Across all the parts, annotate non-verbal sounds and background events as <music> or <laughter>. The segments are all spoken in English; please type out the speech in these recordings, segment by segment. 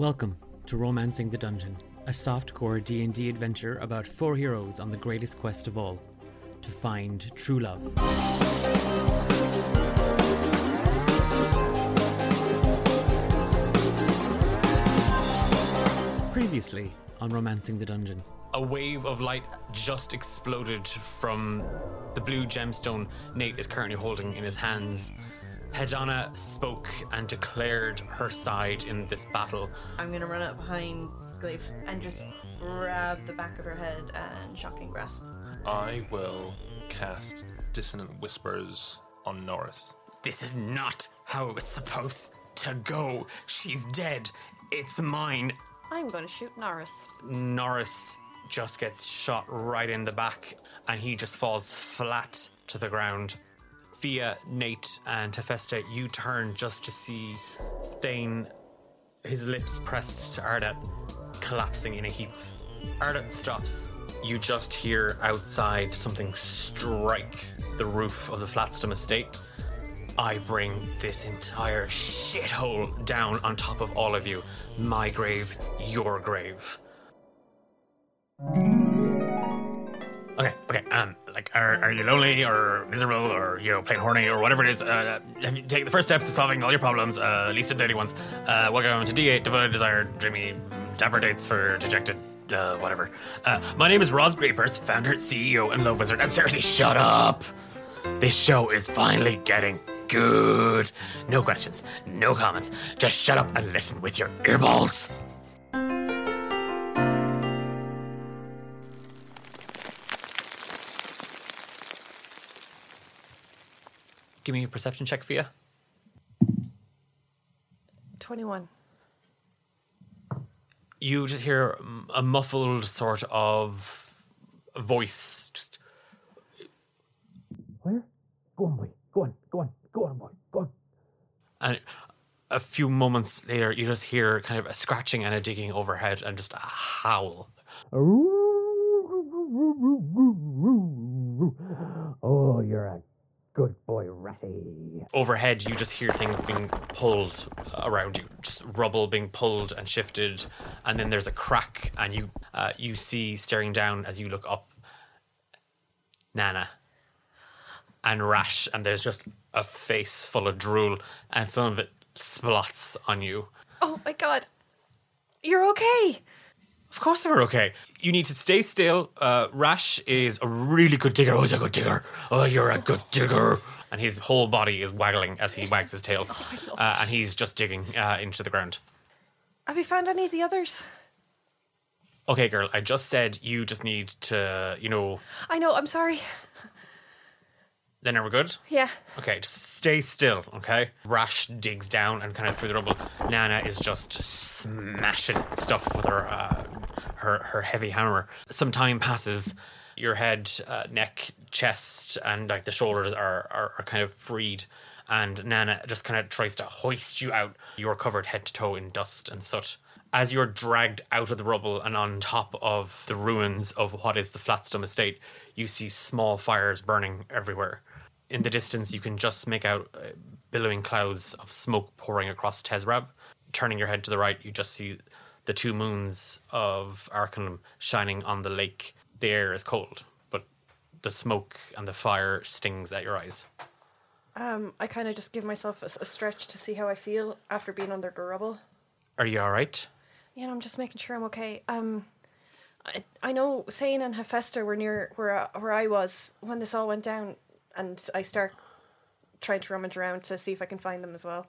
Welcome to Romancing the Dungeon, a softcore D&D adventure about four heroes on the greatest quest of all, to find true love. Previously on Romancing the Dungeon. A wave of light just exploded from the blue gemstone Nate is currently holding in his hands. Hedana spoke and declared her side in this battle. I'm gonna run up behind Gleif and just grab the back of her head and shocking grasp. I will cast Dissonant Whispers on Norris. This is not how it was supposed to go. She's dead. It's mine. I'm going to shoot Norris. Norris just gets shot right in the back and he just falls flat to the ground. Fia, Nate, and Hephaestus, you turn just to see Thane, his lips pressed to Ardat, collapsing in a heap. Ardat stops. You just hear outside something strike the roof of the Flatstone estate. I bring this entire shithole down on top of all of you. My grave, your grave. Okay, okay. Um, like, are, are you lonely or miserable or you know plain horny or whatever it is? Uh, have you taken the first steps to solving all your problems, uh, at least the dirty ones? Uh, welcome to D8, devoted desire, dreamy, dapper dates for dejected, uh, whatever. Uh, my name is Roz Grapers, founder, CEO, and love wizard. And seriously, shut up. This show is finally getting good. No questions, no comments. Just shut up and listen with your earballs. Give me a perception check, Fia. 21. You just hear a muffled sort of voice. Just Where? Go on, boy. Go on, go on, go on, boy. Go on. and a few moments later, you just hear kind of a scratching and a digging overhead, and just a howl. Oh, you're a good boy, Ratty. Overhead, you just hear things being pulled around you, just rubble being pulled and shifted, and then there's a crack, and you uh, you see staring down as you look up, Nana and Rash, and there's just a face full of drool, and some of it splots on you. Oh my god. You're okay. Of course they were okay. You need to stay still. Uh, Rash is a really good digger. Oh, he's a good digger. Oh, you're a good digger. And his whole body is waggling as he wags his tail. <laughs> uh, and he's just digging uh, into the ground. Have you found any of the others? Okay, girl, I just said you just need to, you know, I know, I'm sorry. Then are we good? Yeah. Okay, just stay still, okay? Rash digs down and kind of through the rubble. Nana is just smashing stuff with her uh, her her heavy hammer. Some time passes. Your head, uh, neck, chest, and like the shoulders are, are are kind of freed. And Nana just kind of tries to hoist you out. You're covered head to toe in dust and soot. As you're dragged out of the rubble and on top of the ruins of what is the Flatstone estate, you see small fires burning everywhere in the distance, you can just make out uh, billowing clouds of smoke pouring across Tezrab. Turning your head to the right, you just see the two moons of Arcanum shining on the lake. The air is cold, but the smoke and the fire stings at your eyes. Um, I kind of just give myself a stretch to see how I feel after being under the rubble. Are you all right? Yeah, know, I'm just making sure I'm okay. Um, I, I know Thane and Hephaestus were near where where I was when this all went down, and I start trying to rummage around to see if I can find them as well.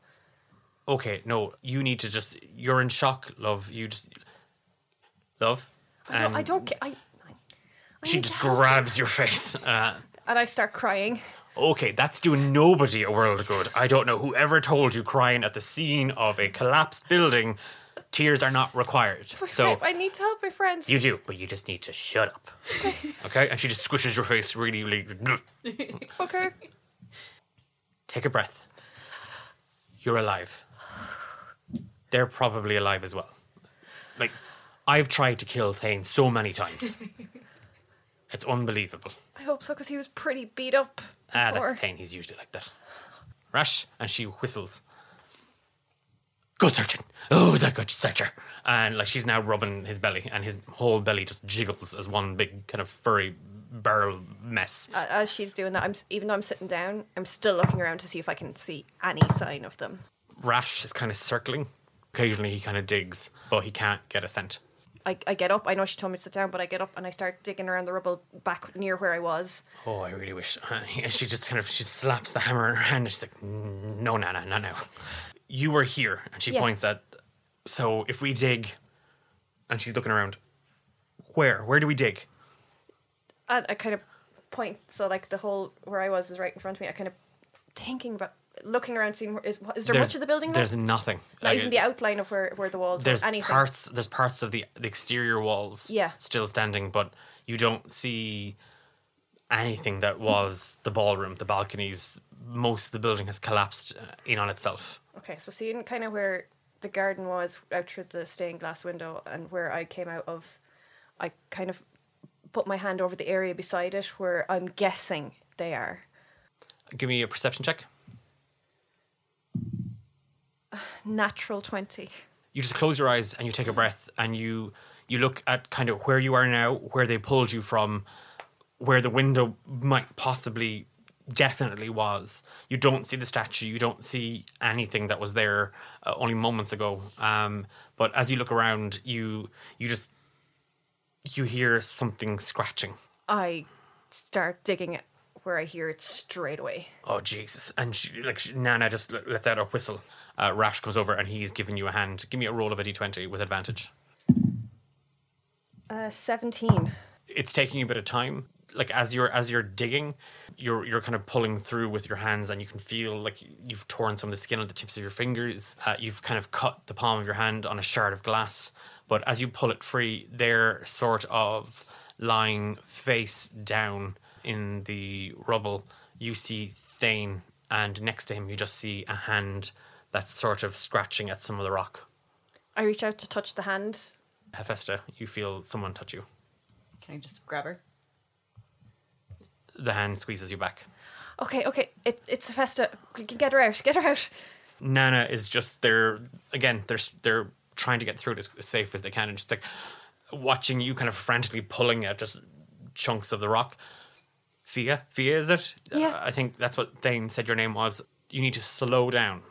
Okay, no, you need to just. You're in shock, love. You just. Love? I don't. I don't. ca- I. I, I She need just to help. grabs your face. Uh, and I start crying. Okay, that's doing nobody a world of good. I don't know whoever told you crying at the scene of a collapsed building, tears are not required. So I, I need to help my friends. you do, but you just need to shut up. <laughs> Okay? And she just squishes your face really, really. <laughs> okay. Take a breath. You're alive. They're probably alive as well. Like, I've tried to kill Thane so many times. <laughs> It's unbelievable. I hope so because he was pretty beat up. Ah, that's Thane. He's usually like that. Rash, and she whistles. Go searching. Oh, is that good? searcher? And like she's now rubbing his belly, and his whole belly just jiggles as one big kind of furry barrel mess. As she's doing that, I'm even though I'm sitting down, I'm still looking around to see if I can see any sign of them. Rash is kind of circling. Occasionally, he kind of digs, but he can't get a scent. I, I get up. I know she told me to sit down, but I get up and I start digging around the rubble back near where I was. Oh, I really wish. Uh, and <laughs> she just kind of she slaps the hammer in her hand, and she's like, "No, no, no, no, no. You were here." And she Yeah. points at. So if we dig, and she's looking around. Where? Where do we dig? At a kind of point, so like the whole where I was is right in front of me. I kind of thinking about looking around, seeing where, is, is there much of the building? There's There? nothing. Not Like, even the outline of where, where the walls. there's anything. parts. There's parts of the the exterior walls. Yeah. Still standing, but you don't see anything that was the ballroom, the balconies. Most of the building has collapsed uh, in on itself. Okay, so seeing kind of where the garden was out through the stained glass window and where I came out of, I kind of put my hand over the area beside it where I'm guessing they are. Give me a perception check. Natural 20. you just close your eyes and you take a breath and you you look at kind of where you are now, where they pulled you from, where the window might possibly definitely was. You don't see the statue, you don't see anything that was there uh, only moments ago. Um, but as you look around, you you just you hear something scratching. I start digging it where I hear it straight away. Oh Jesus! And she, like she, Nana just l- lets out a whistle. Uh, Rash comes over and he's giving you a hand. Give me a roll of a d20 with advantage. Uh, 17. it's taking you a bit of time like as you're as you're digging you're you're kind of pulling through with your hands and you can feel like you've torn some of the skin on the tips of your fingers. Uh, you've kind of cut the palm of your hand on a shard of glass. But as you pull it free they're sort of lying face down in the rubble. You see thane and next to him you just see a hand that's sort of scratching at some of the rock. I reach out to touch the hand. Hephaestus, you feel someone touch you. Can I just grab her? The hand squeezes you back Okay, okay, it, it's a festa. We can get her out, get her out. Nana is just they're again they're they're trying to get through it as safe as they can and just like watching you kind of frantically pulling at just chunks of the rock. Fia, Fia, is it? Yeah. Uh, I think that's what Thane said your name was. You need to slow down.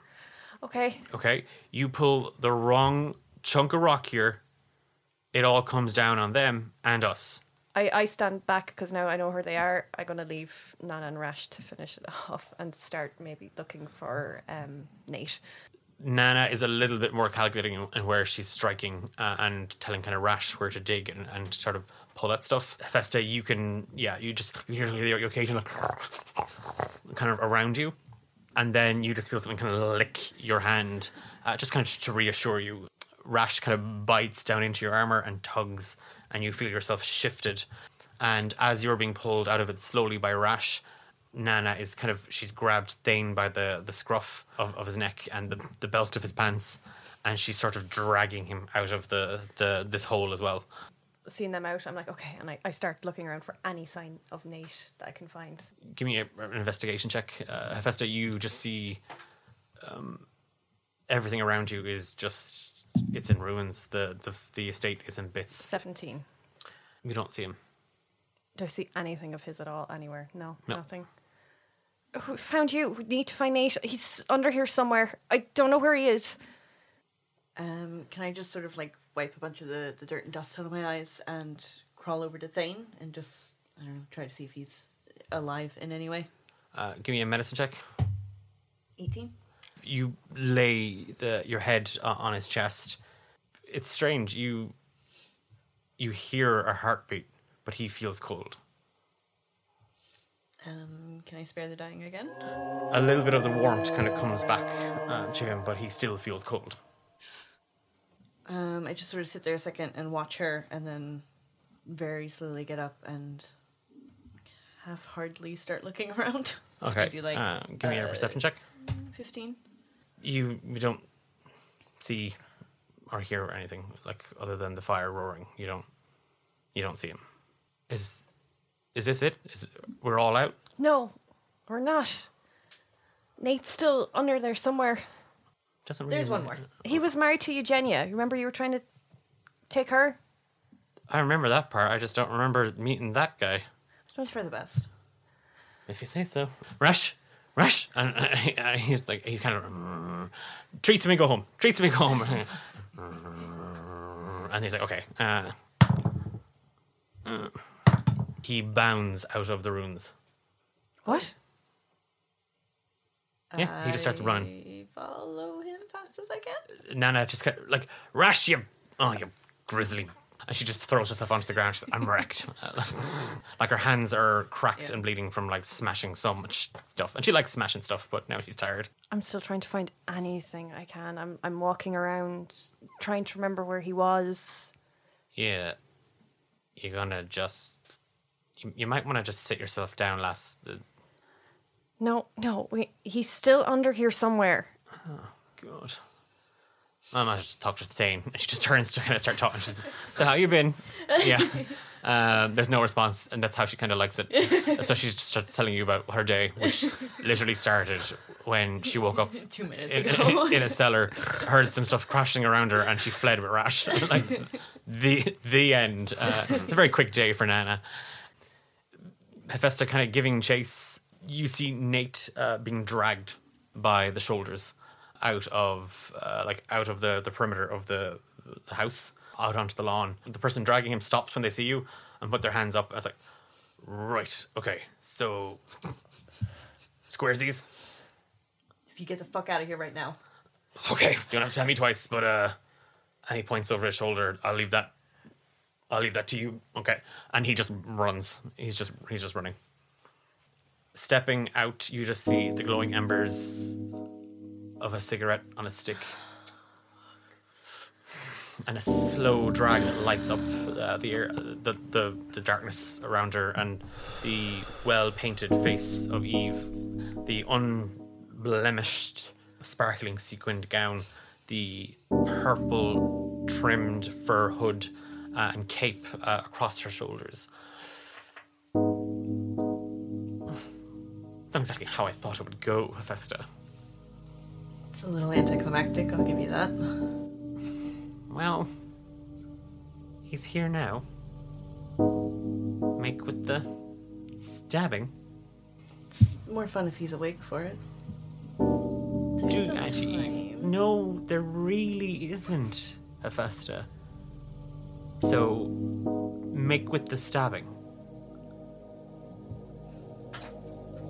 Okay, Okay, you pull the wrong chunk of rock here. It all comes down on them and us. I, I stand back because now I know where they are. I'm going to leave Nana and Rash to finish it <laughs> off and start maybe looking for um, Nate. Nana is a little bit more calculating in- where she's striking uh, and telling kind of Rash where to dig and, and sort of pull that stuff. Festa, you can, yeah, you just you hear the occasional <laughs> kind of around you, and then you just feel something kind of lick your hand, uh, just kind of to reassure you. Rash kind of bites down into your armor and tugs, and you feel yourself shifted. And as you're being pulled out of it slowly by Rash, Nana is kind of she's grabbed Thane by the the scruff of, of his neck and the, the belt of his pants, and she's sort of dragging him out of the, the this hole as well. Seeing them out, I'm like, okay, and I, I start looking around for any sign of Nate that I can find. Give me a, an investigation check, uh, Hephaestus. You just see um, everything around you is just it's in ruins. The the the estate is in bits. 17. You don't see him. Do I see anything of his at all anywhere? No, No. nothing. Who found you? We need to find Nate. He's under here somewhere. I don't know where he is. Um, can I just sort of like wipe a bunch of the, the dirt and dust out of my eyes and crawl over to Thane and just I don't know try to see if he's alive in any way? Uh, give me a medicine check. Eighteen. You lay the your head o- on his chest. It's strange. You you hear a heartbeat, but he feels cold. Um, can I spare the dying again? A little bit of the warmth kind of comes back uh, to him, but he still feels cold. Um, I just sort of sit there a second and watch her, and then very slowly get up and half-heartedly start looking <laughs> around. Okay. Maybe like uh, give me a uh, perception check. fifteen. You you don't see or hear anything like other than the fire roaring. You don't you don't see him. Is is this it? Is we're all out? No, we're not. Nate's still under there somewhere. doesn't really. There's one more. He was married to Eugenia. Remember you were trying to take her? I remember that part. I just don't remember meeting that guy. It's for the best. If you say so. Rush, rush, and, <laughs> and, he's like he kind of "Mm, treats me, go home. Treats me, go home. <laughs> and he's like, okay. Uh, uh. he bounds out of the rooms. What? Yeah, he just starts running. I follow him fast as I can. Nana just kind of like, Rash, you, oh, you grizzly. And she just throws herself onto the ground. She's like, I'm wrecked. <laughs> like her hands are cracked Yeah. and bleeding from like smashing so much stuff. And she likes smashing stuff, but now she's tired. I'm still trying to find anything I can. I'm I'm walking around trying to remember where he was. Yeah, you're gonna just. You, you might want to just sit yourself down, last No, no, wait, he's still under here somewhere. Oh, God. I might just talk to Thane. And <laughs> she just turns to kind of start talking. She's so how you been? Yeah. <laughs> Um, there's no response, and that's how she kind of likes it. <laughs> so she just starts telling you about her day, which literally started when she woke up Two minutes in, ago. in a cellar, heard some stuff crashing around her, and she fled with Rash. like the the end. Uh, it's a very quick day for Nana. Hephaestus kind of giving chase. You see Nate uh, being dragged by the shoulders out of uh, like out of the the perimeter of the the house out onto the lawn. The person dragging him stops when they see you and put their hands up. I was like, right, okay, so <laughs> squares these. If you get the fuck out of here right now. Okay, you don't have to tell me twice, but uh, and he points over his shoulder. I'll leave that. I'll leave that to you. Okay, and he just runs. He's just he's just running. Stepping out, you just see the glowing embers of a cigarette on a stick, and a slow drag lights up uh, the air, the, the the darkness around her, and the well painted face of Eve, the unblemished, sparkling sequined gown, the purple trimmed fur hood uh, and cape uh, across her shoulders. Not exactly how I thought it would go, Hephaestus. It's a little anticlimactic, I'll give you that. Well, he's here now. Make with the stabbing. It's more fun if he's awake for it. There's Do still actually. No, there really isn't, Hephaestus. So, make with the stabbing.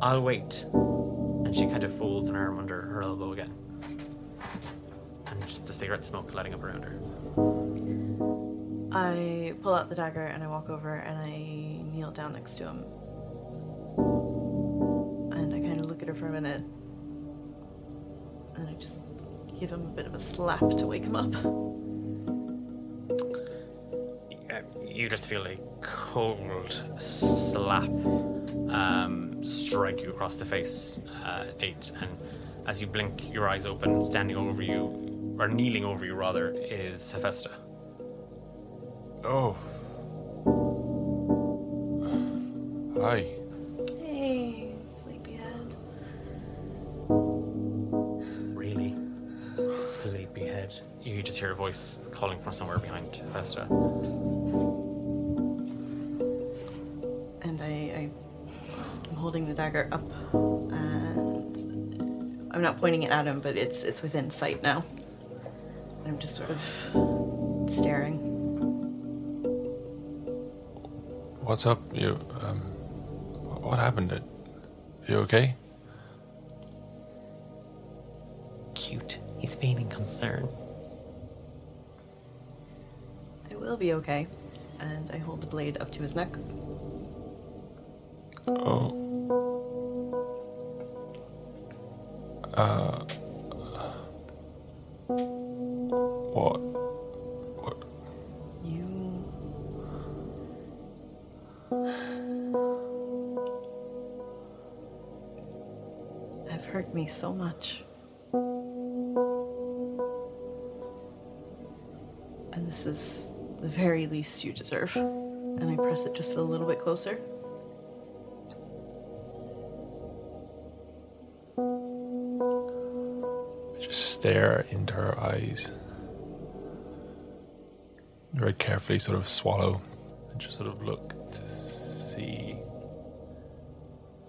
I'll wait. And she kind of folds an arm under her elbow again. Just the cigarette smoke lighting up around her. I pull out the dagger and I walk over and I kneel down next to him. And I kind of look at her for a minute. And I just give him a bit of a slap to wake him up. Uh, you just feel a cold slap um, strike you across the face, uh, Nate. And as you blink your eyes open, standing over you, or kneeling over you rather, is Hephaestus. Oh. Hi. Hey, sleepyhead. Really? Sleepyhead. You just hear a voice calling from somewhere behind Hephaestus. And I, I, I'm holding the dagger up, and I'm not pointing it at him, but it's it's within sight now. And I'm just sort of staring. What's up? You, um, what happened? It- You okay? Cute. He's feigning concern. I will be okay. And I hold the blade up to his neck. Oh. Uh. What? What? You. have hurt me so much. And this is the very least you deserve. And I press it just a little bit closer. just stare into her eyes. Very carefully, sort of swallow and just sort of look to see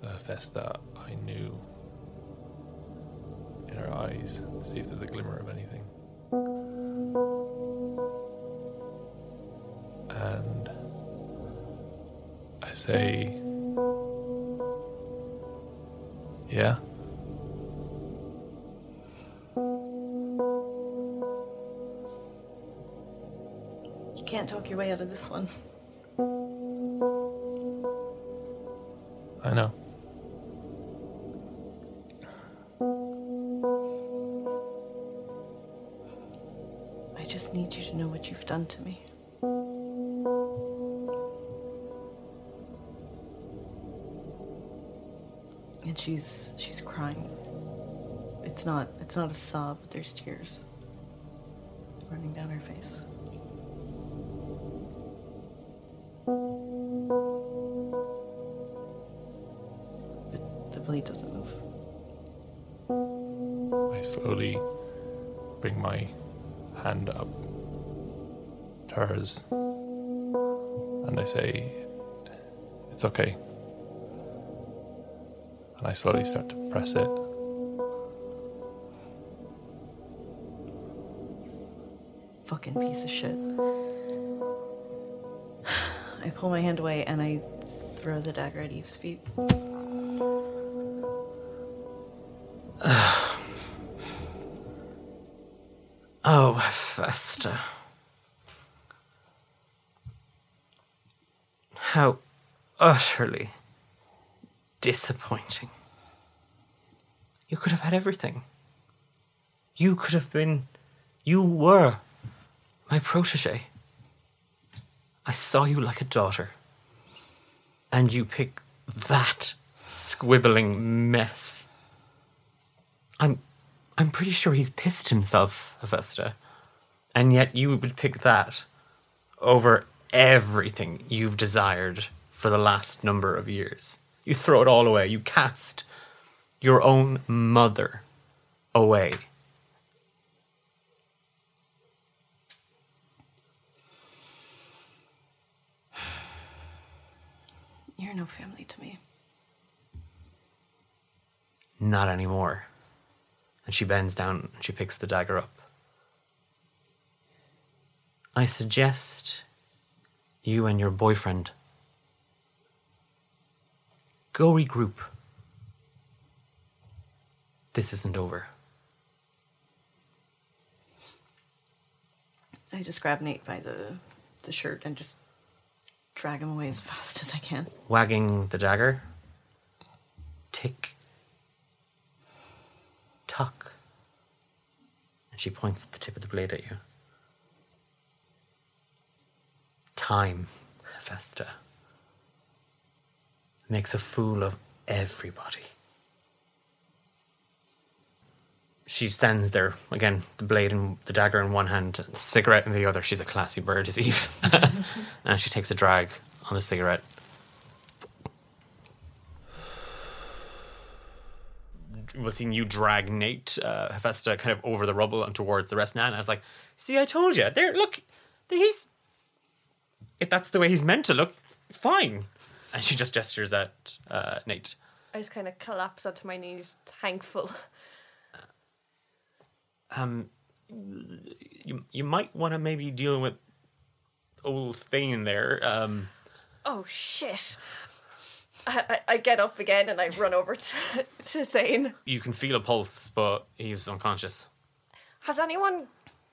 the Festa I knew in her eyes, see if there's a glimmer of anything. And I say, Yeah. Talk your way out of this one. I know. I just need you to know what you've done to me. And she's she's crying. It's not it's not a sob, but there's tears running down her face. Bring my hand up to hers and I say, It's okay. And I slowly start to press it. Fucking piece of shit. <sighs> I pull my hand away and I throw the dagger at Eve's feet. Utterly disappointing. You could have had everything. You could have been. You were my protege. I saw you like a daughter. And you pick that squibbling mess. I'm I'm pretty sure he's pissed himself, Avesta. And yet you would pick that over everything you've desired for the last number of years. You throw it all away. You cast your own mother away. You're no family to me. Not anymore. And she bends down and she picks the dagger up. I suggest you and your boyfriend go regroup. This isn't over. I just grab Nate by the the shirt and just drag him away as fast as I can. Wagging the dagger. Tick. Tuck. And she points the tip of the blade at you. Time, Festa. Makes a fool of everybody. She stands there, again, the blade and the dagger in one hand, cigarette in the other. She's a classy bird, is Eve. <laughs> and she takes a drag on the cigarette. We'll see you drag Nate uh, Hephaestus kind of over the rubble and towards the rest. Nana is like, "See, I told you. There, look, he's. If that's the way he's meant to look, fine." And she just gestures at uh, Nate. I just kind of collapse onto my knees, thankful. <laughs> Um, you you might want to maybe deal with old Thane there. Um, Oh shit! I, I, I get up again and I run over to, <laughs> to Zane. you can feel a pulse, but he's unconscious. Has anyone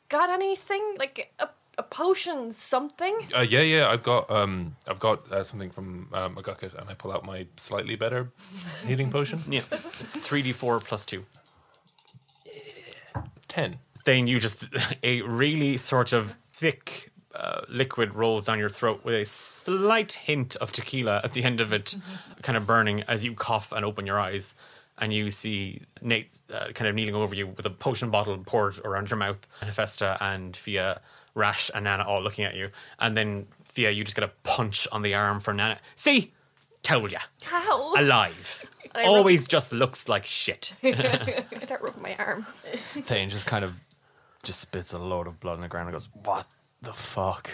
got anything like a, a potion, something? Uh, yeah, yeah, I've got um, I've got uh, something from um, McGucket, and I pull out my slightly better healing potion. <laughs> Yeah, it's three d four plus two. Ten. Then you just a really sort of thick uh, liquid rolls down your throat with a slight hint of tequila at the end of it, <laughs> kind of burning as you cough and open your eyes, and you see Nate uh, kind of kneeling over you with a potion bottle poured around your mouth, and Festa and Fia, Rash, and Nana all looking at you, and then Fia, you just get a punch on the arm from Nana. See, told ya, How? alive. <laughs> I rub- always just looks like shit. <laughs> I start rubbing my arm. <laughs> Thane just kind of just spits a load of blood on the ground and goes, "What the fuck?"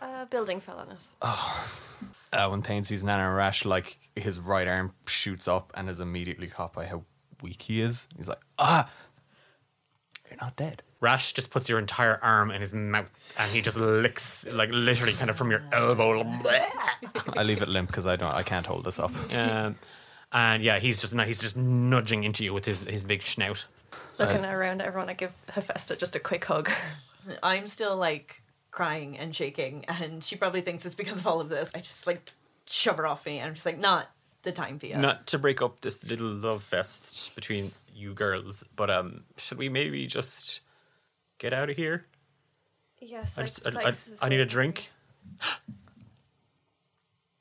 A building fell on us. Uh, when Thane sees Nana and Rash, like his right arm shoots up and is immediately caught by how weak he is. He's like, "Ah, you're not dead." Rash just puts your entire arm in his mouth and he just licks, like literally kind of from your elbow. I leave it limp because I don't, I can't hold this up. Um, and yeah, he's just he's just nudging into you with his, his big snout. Looking around at everyone, I give Hephaestus just a quick hug. <laughs> I'm still like crying and shaking, and she probably thinks it's because of all of this. I just like shove her off me, and I'm just like, not the time for you. Not to break up this little love fest between you girls, but um, should we maybe just get out of here? Yes, I, like just, I, I, Sykes is I need a drink. <gasps>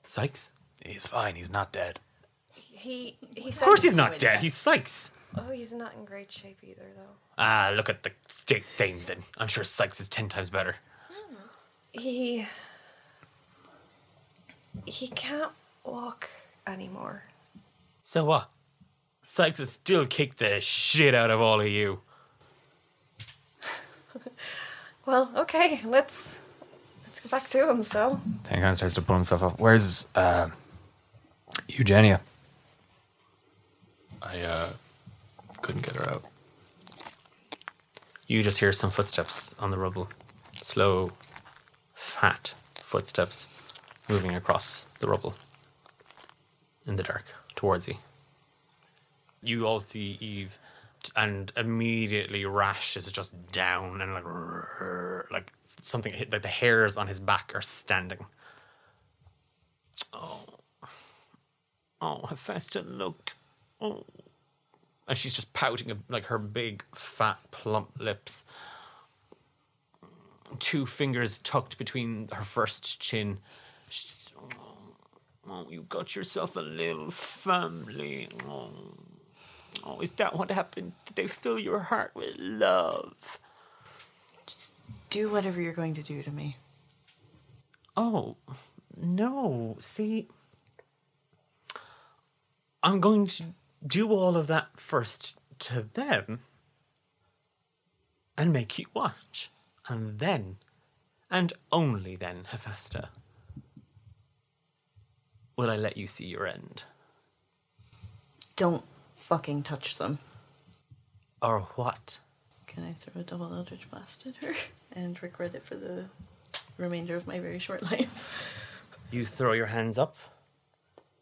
Sykes? He's fine. He's not dead. He he Of course he's not way dead. He's Sykes. Oh, he's not in great shape either, though. Ah, look at the state things. Then I'm sure Sykes is ten times better. He he can't walk anymore. So what? Sykes will still kick the shit out of all of you. <laughs> Well, okay, let's let's go back to him. So Thane kind starts to pull himself up. Where's uh, Eugenia? I uh, couldn't get her out. You just hear some footsteps on the rubble. Slow, fat footsteps moving across the rubble in the dark towards you. You all see Eve, and immediately Rash is just down and like, like something like the hairs on his back are standing. Oh, oh, Hephaestus, look. Oh, and she's just pouting like her big fat plump lips two fingers tucked between her first chin she's, oh, oh, you got yourself a little family oh. Oh is that what happened did they fill your heart with love Just Do whatever you're going to do to me. Oh, no. See, I'm going to do all of that first to them and make you watch. And then, and only then, Hephaestus, will I let you see your end. Don't fucking touch them. Or what? Can I throw a double eldritch blast at her <laughs> and regret it for the remainder of my very short life? You throw your hands up,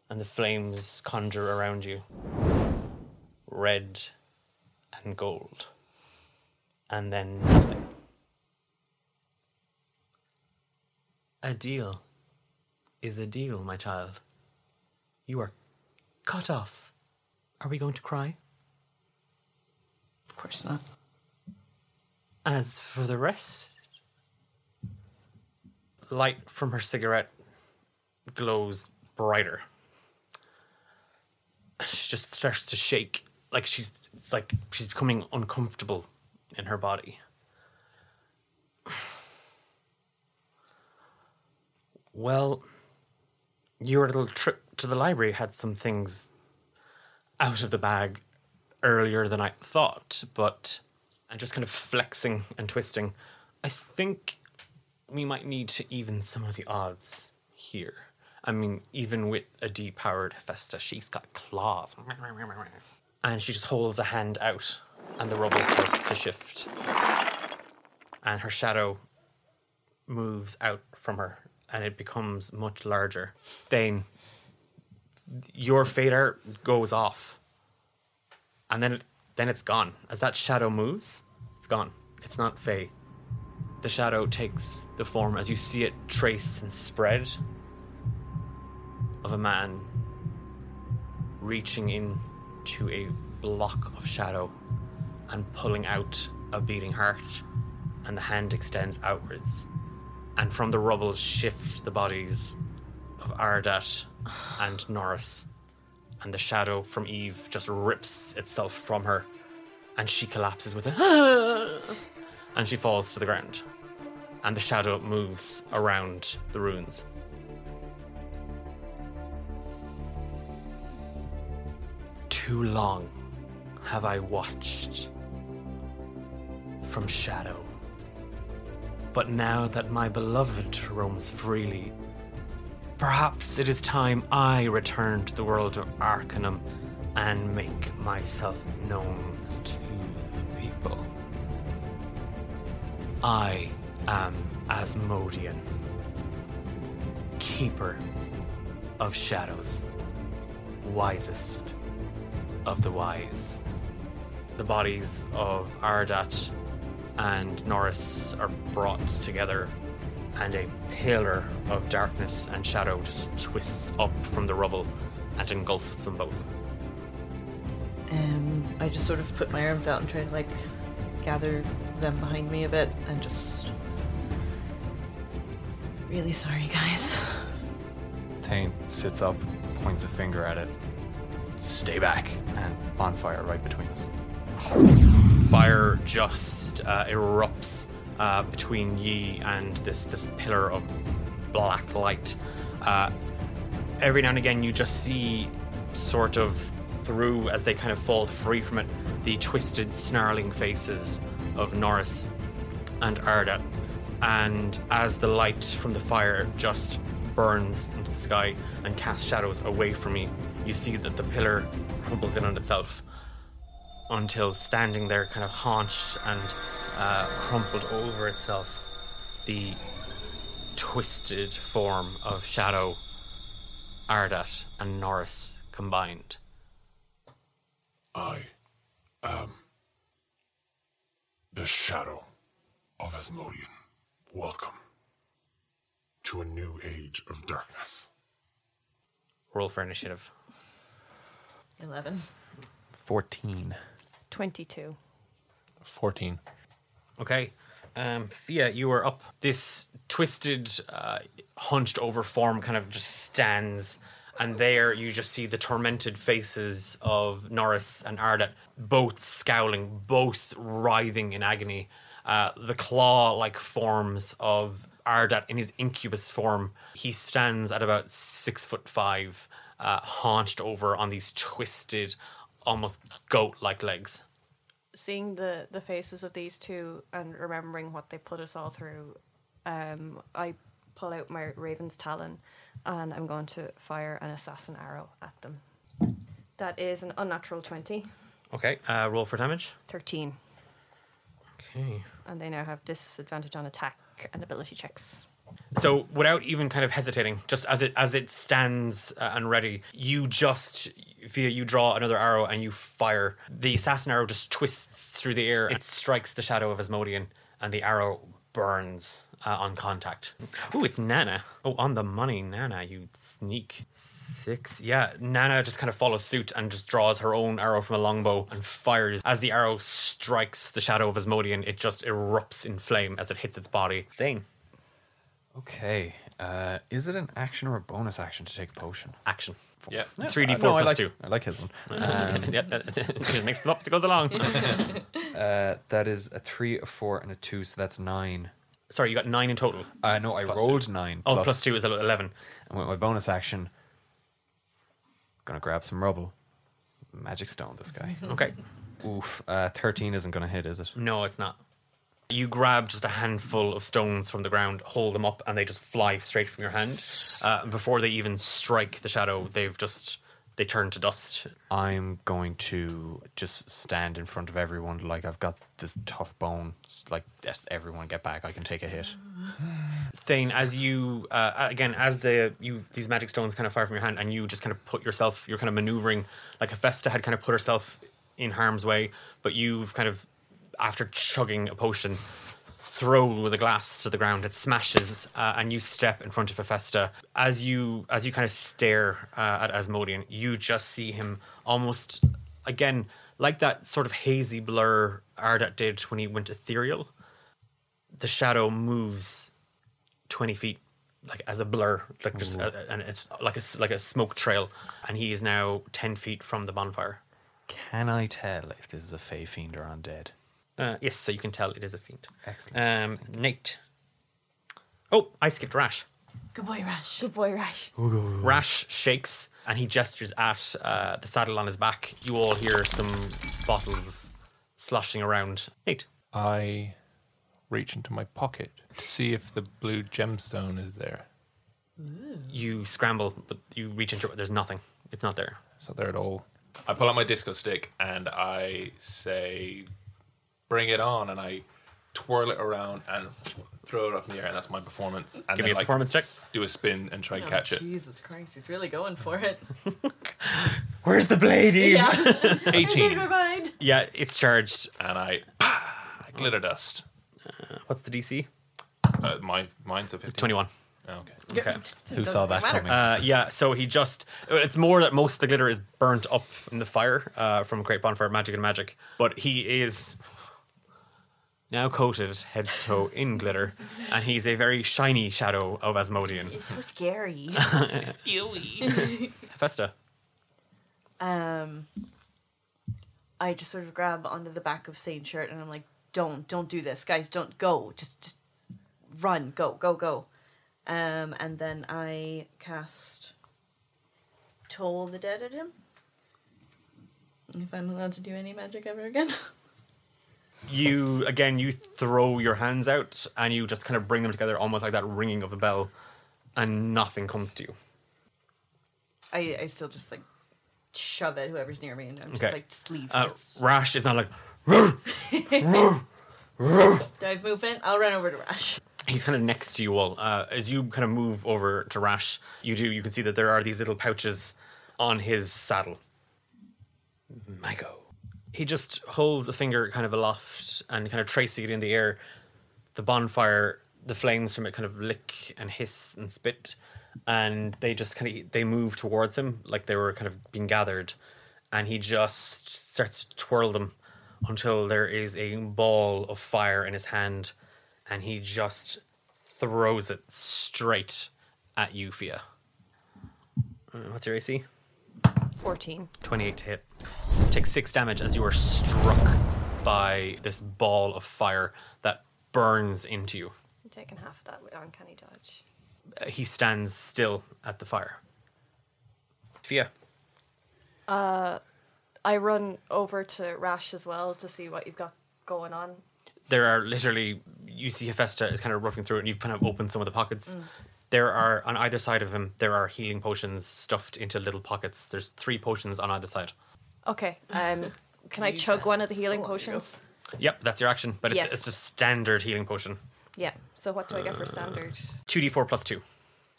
and the flames conjure around you red and gold, and then nothing. A deal is a deal, my child. You are cut off. Are we going to cry? Of course not. As for the rest, light from her cigarette glows brighter. She just starts to shake, like she's it's like she's becoming uncomfortable in her body. <sighs> Well, your little trip to the library had some things out of the bag earlier than I thought, but and just kind of flexing and twisting, I think we might need to even some of the odds here. I mean, even with a depowered Festa, she's got claws. And she just holds a hand out, and the rubble starts to shift. And her shadow moves out from her, and it becomes much larger. Then your fader goes off and then then it's gone. As that shadow moves, it's gone. It's not Fey. The shadow takes the form as you see it trace and spread of a man reaching into a block of shadow and pulling out a beating heart, and the hand extends outwards. And from the rubble shift the bodies of Ardat and Norris and the shadow from Eve just rips itself from her, and she collapses with a <laughs> and she falls to the ground, and the shadow moves around the ruins. too long have I watched from shadow. But now that my beloved roams freely, perhaps it is time I return to the world of Arcanum and make myself known to the people. I am Asmodian, keeper of shadows, wisest of the wise. The bodies of Ardat and Norris are brought together, and a pillar of darkness and shadow just twists up from the rubble and engulfs them both. Um, I just sort of put my arms out and try to like gather them behind me a bit and just. Really sorry, guys. Thane sits up, points a finger at it. Stay back, and bonfire right between us. Fire just uh, erupts uh, between ye and this this pillar of black light. Uh, every now and again, you just see sort of through as they kind of fall free from it the twisted, snarling faces of Norris and Ardat. And as the light from the fire just burns into the sky and casts shadows away from me, you see that the pillar crumbles in on itself until standing there, kind of haunched and uh, crumpled over itself, the twisted form of Shadow, Ardat, and Norris combined. I am the shadow of Asmodian. Welcome to a new age of darkness. Roll for initiative. 11. 14. 22. 14. Okay. Um, Fia, you are up. This twisted, uh, hunched over form kind of just stands, and there you just see the tormented faces of Norris and Ardat, both scowling, both writhing in agony. Uh, the claw like forms of Ardat in his incubus form. He stands at about six foot five, uh, haunched over on these twisted, almost goat like legs. Seeing the, the faces of these two and remembering what they put us all through, um, I pull out my Raven's Talon and I'm going to fire an assassin arrow at them. That is an unnatural 20, Okay, uh, roll for damage. 13. Okay. And they now have disadvantage on attack and ability checks. So without even kind of hesitating, just as it as it stands uh, and ready, you just via you draw another arrow and you fire. The assassin arrow just twists through the air. It strikes the shadow of Asmodian, and the arrow burns uh, on contact. Ooh, it's Nana. Oh, on the money, Nana. You sneak six. Yeah, Nana just kind of follows suit and just draws her own arrow from a longbow and fires. As the arrow strikes the shadow of Asmodian, it just erupts in flame as it hits its body. Thing. Okay. Uh, is it an action or a bonus action to take a potion? action. Yeah. Three D Uh, four no, I like, two. I like his one. <laughs> yeah, that- <laughs> just mix them up as it goes along. <laughs> Uh, that is a three, a four, and a two, so that's nine. Sorry, you got nine in total. Uh, no, I rolled nine. Oh, plus- plus two is eleven. And with my bonus action, gonna grab some rubble. Magic stone, this guy. Okay. Oof. Uh, 13 isn't gonna hit, is it? No, it's not. You grab just a handful of stones from the ground, hold them up, and they just fly straight from your hand. Uh, before they even strike the shadow, they've just they turn to dust. I'm going to just stand in front of everyone like I've got this tough bone. It's like, yes, everyone get back. I can take a hit. <sighs> Thane, as you uh, again, as the you these magic stones kind of fire from your hand, and you just kind of put yourself, you're kind of maneuvering like Hephaestus had kind of put herself in harm's way, but you've kind of after chugging a potion, throw the glass to the ground. It smashes, uh, and you step in front of Hephaestus. As you as you kind of stare uh, at Asmodian, you just see him almost again like that sort of hazy blur Ardat did when he went ethereal. The shadow moves 20 feet like as a blur like just uh, and it's like a like a smoke trail and he is now 10 feet from the bonfire Can I tell if this is a Fey Fiend or undead? Uh, yes so you can tell it is a fiend Excellent. um nate oh i skipped rash Good boy, Rash. Good boy, Rash. Rash shakes and he gestures at uh, the saddle on his back. You all hear some bottles sloshing around. Nate. I reach into my pocket to see if the blue gemstone is there. You scramble, but you reach into it. There's nothing. It's not there. It's not there at all. I pull out my disco stick and I say, "Bring it on!" And I twirl it around and throw it up in the air, and that's my performance. And Give then, me a like, performance check. Do a spin and try and catch it. Jesus Christ, he's really going for it. <laughs> Where's the blade, Eve? yeah. <laughs> I changed Eighteen, my mind. Yeah, it's charged. and I glitter dust. What's the DC? Uh, my mine's a fifteen. 21. Oh, okay. Okay. Who saw that coming? Uh, yeah, so he just. It's more that most of the glitter is burnt up in the fire uh, from Great Bonfire Magic and Magic. But he is now coated head to toe in glitter, and he's a very shiny shadow of Asmodean. It's so scary. <laughs> Skewy. Festa. um, I just sort of grab onto the back of Thane's shirt and I'm like, "Don't, don't do this, guys! Don't go! Just, just run! Go, go, go!" Um, and then I cast Toll the Dead at him. If I'm allowed to do any magic ever again. <laughs> You, again, you throw your hands out and you just kind of bring them together almost like that ringing of a bell, and nothing comes to you. I, I still just like shove at whoever's near me and I'm just Okay. like, just leave. Uh, Just- Rash is not like. Do I have movement? I'll run over to Rash. he's kind of next to you all. Uh, as you kind of move over to Rash, you do you can see that there are these little pouches on his saddle. Mago. He just holds a finger kind of aloft and kind of tracing it in the air. The bonfire, the flames from it kind of lick and hiss and spit, and they just kind of they move towards him like they were kind of being gathered, and he just starts to twirl them until there is a ball of fire in his hand, and he just throws it straight at Fia. Uh, what's your AC? 14. 28 to hit. Take six damage as you are struck by this ball of fire that burns into you. I'm taking half of that with uncanny dodge. Uh, he stands still at the fire. Fia. I run over to Rash as well to see what he's got going on. there are literally you see Hephaestus is kind of roughing through it and you've kind of opened some of the pockets. There are on either side of him there are healing potions stuffed into little pockets. There's three potions on either side. Okay. Um, can I Use chug that one of the so healing long ago. potions? Yep, that's your action, but it's Yes. it's a standard healing potion. Yeah. So what do I get for standard? 2d4 plus 2.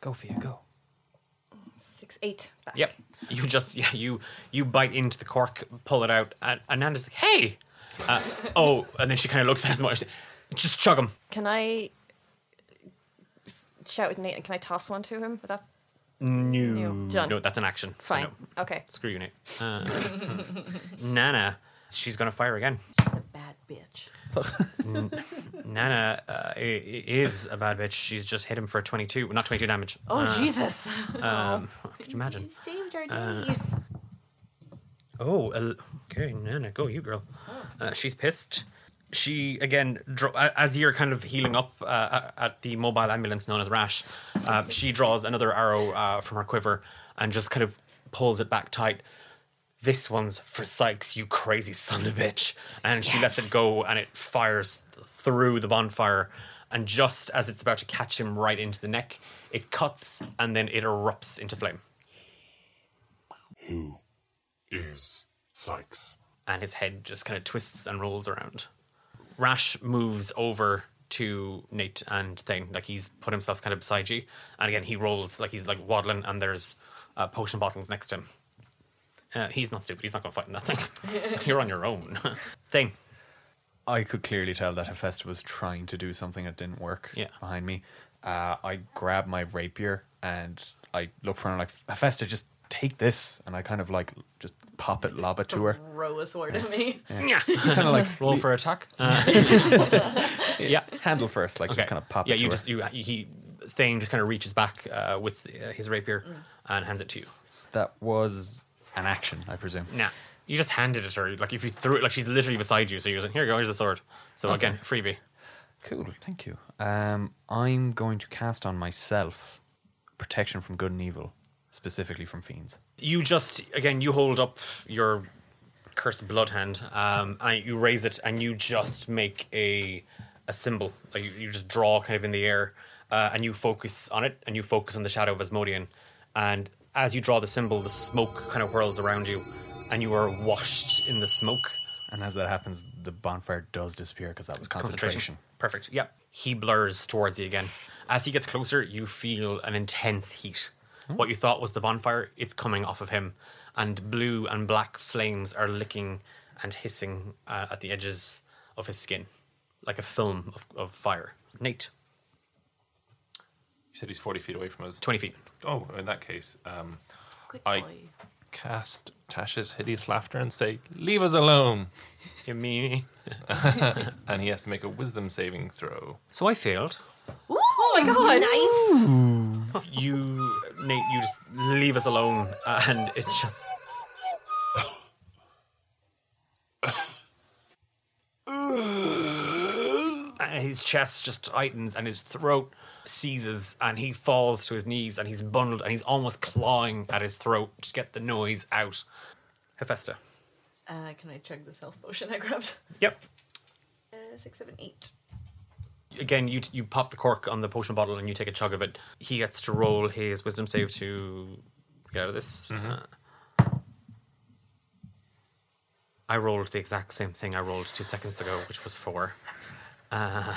Go for you, go. Six, eight. Back. Yep. You just yeah, you you bite into the cork, pull it out, and, and Nanda's like, "Hey." Uh, oh, and then she kind of looks at him and says, just chug him. Can I s- shout with Nate and can I toss one to him? Would that No, No, done. no, that's an action. so fine? no. Okay. Screw you, Nate. Uh, <laughs> Nana, she's gonna fire again. The bad bitch. Nana uh, i- i- is a bad bitch. She's just hit him for 22, not 22 damage. Oh Uh, Jesus! Um, <laughs> could you imagine? saved our day. Oh, el- okay, Nana, go you girl. Uh, she's pissed. She again, dro- as you're kind of healing up uh, at the mobile ambulance known as Rash, uh, she draws another arrow uh, from her quiver and just kind of pulls it back tight. This one's for Sykes, you crazy son of a bitch. And she lets it go and it fires through the bonfire. And just as it's about to catch him right into the neck, it cuts and then it erupts into flame. Who is Sykes? and his head just kind of twists and rolls around. Rash moves over to Nate and Thane, like he's put himself kind of beside you, and again he rolls like he's like waddling, and there's uh, potion bottles next to him. Uh, he's not stupid. He's not going to fight in that thing. <laughs> You're on your own. <laughs> Thane. I could clearly tell that Hephaestus was trying to do something that didn't work Yeah. behind me. Uh, I grab my rapier and I look for him like Hephaestus, just take this, and I kind of like just pop it, lob it to her. Throw a sword at me. Yeah. <laughs> kind of like <laughs> Roll for attack. Uh, <laughs> yeah. handle first, like Okay. just kind of pop yeah, it to you her. just you he Thane just kind of reaches back uh, with uh, his rapier and hands it to you. That was an action, I presume. Nah. You just handed it to her. Like if you threw it, like she's literally beside you. So you're like, here you go, here's the sword. So again, freebie. Cool, thank you. Um, I'm going to cast on myself protection from good and evil, specifically from fiends. You just again you hold up your cursed blood hand, um, and you raise it, and you just make a a symbol. Like you, you just draw kind of in the air, uh, and you focus on it, and you focus on the shadow of Asmodian, and as you draw the symbol, the smoke kind of whirls around you, and you are washed in the smoke. And as that happens, the bonfire does disappear because that was concentration. Perfect. Yep. He blurs towards you again. As he gets closer, you feel an intense heat. What you thought was the bonfire, it's coming off of him. And blue and black flames are licking and hissing uh, at the edges of his skin, like a film of, of fire. Nate, You said he's 40 feet away from us. 20 feet. Oh, in that case, um, Good I boy. cast Tasha's hideous laughter and say, "Leave us alone." You mean? <laughs> And he has to make a wisdom saving throw. So I failed. Oh my god! Nice. You, Nate, you just leave us alone, uh, and it's just. And his chest just tightens and his throat seizes and he falls to his knees and he's bundled and he's almost clawing at his throat to get the noise out. Hephaestus. Uh, can I chug this health potion I grabbed? Yep. Uh, six, seven, eight. Again, you you pop the cork on the potion bottle and you take a chug of it. He gets to roll his wisdom save to get out of this. Uh, I rolled the exact same thing I rolled two seconds ago, which was four. Uh,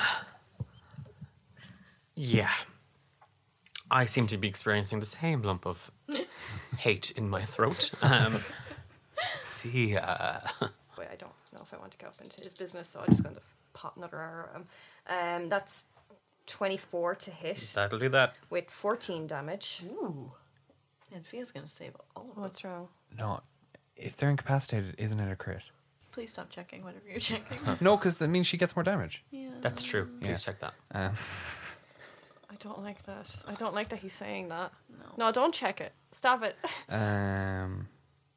yeah. I seem to be experiencing the same lump of <laughs> hate in my throat. Um, yeah. Wait, I don't know if I want to go up into his business, so I'm just going to pop another arrow at him. Um, that's 24 to hit That'll do that. with 14 damage. Ooh. And Fia's gonna save all of us. What's wrong? No, if they're incapacitated, isn't it a crit? Please stop checking whatever you're checking. <laughs> No, because that means she gets more damage. yeah. That's true. Please Yeah. check that. Uh, <laughs> I don't like that. I don't like that he's saying that. No. No, don't check it. Stop it. <laughs> um,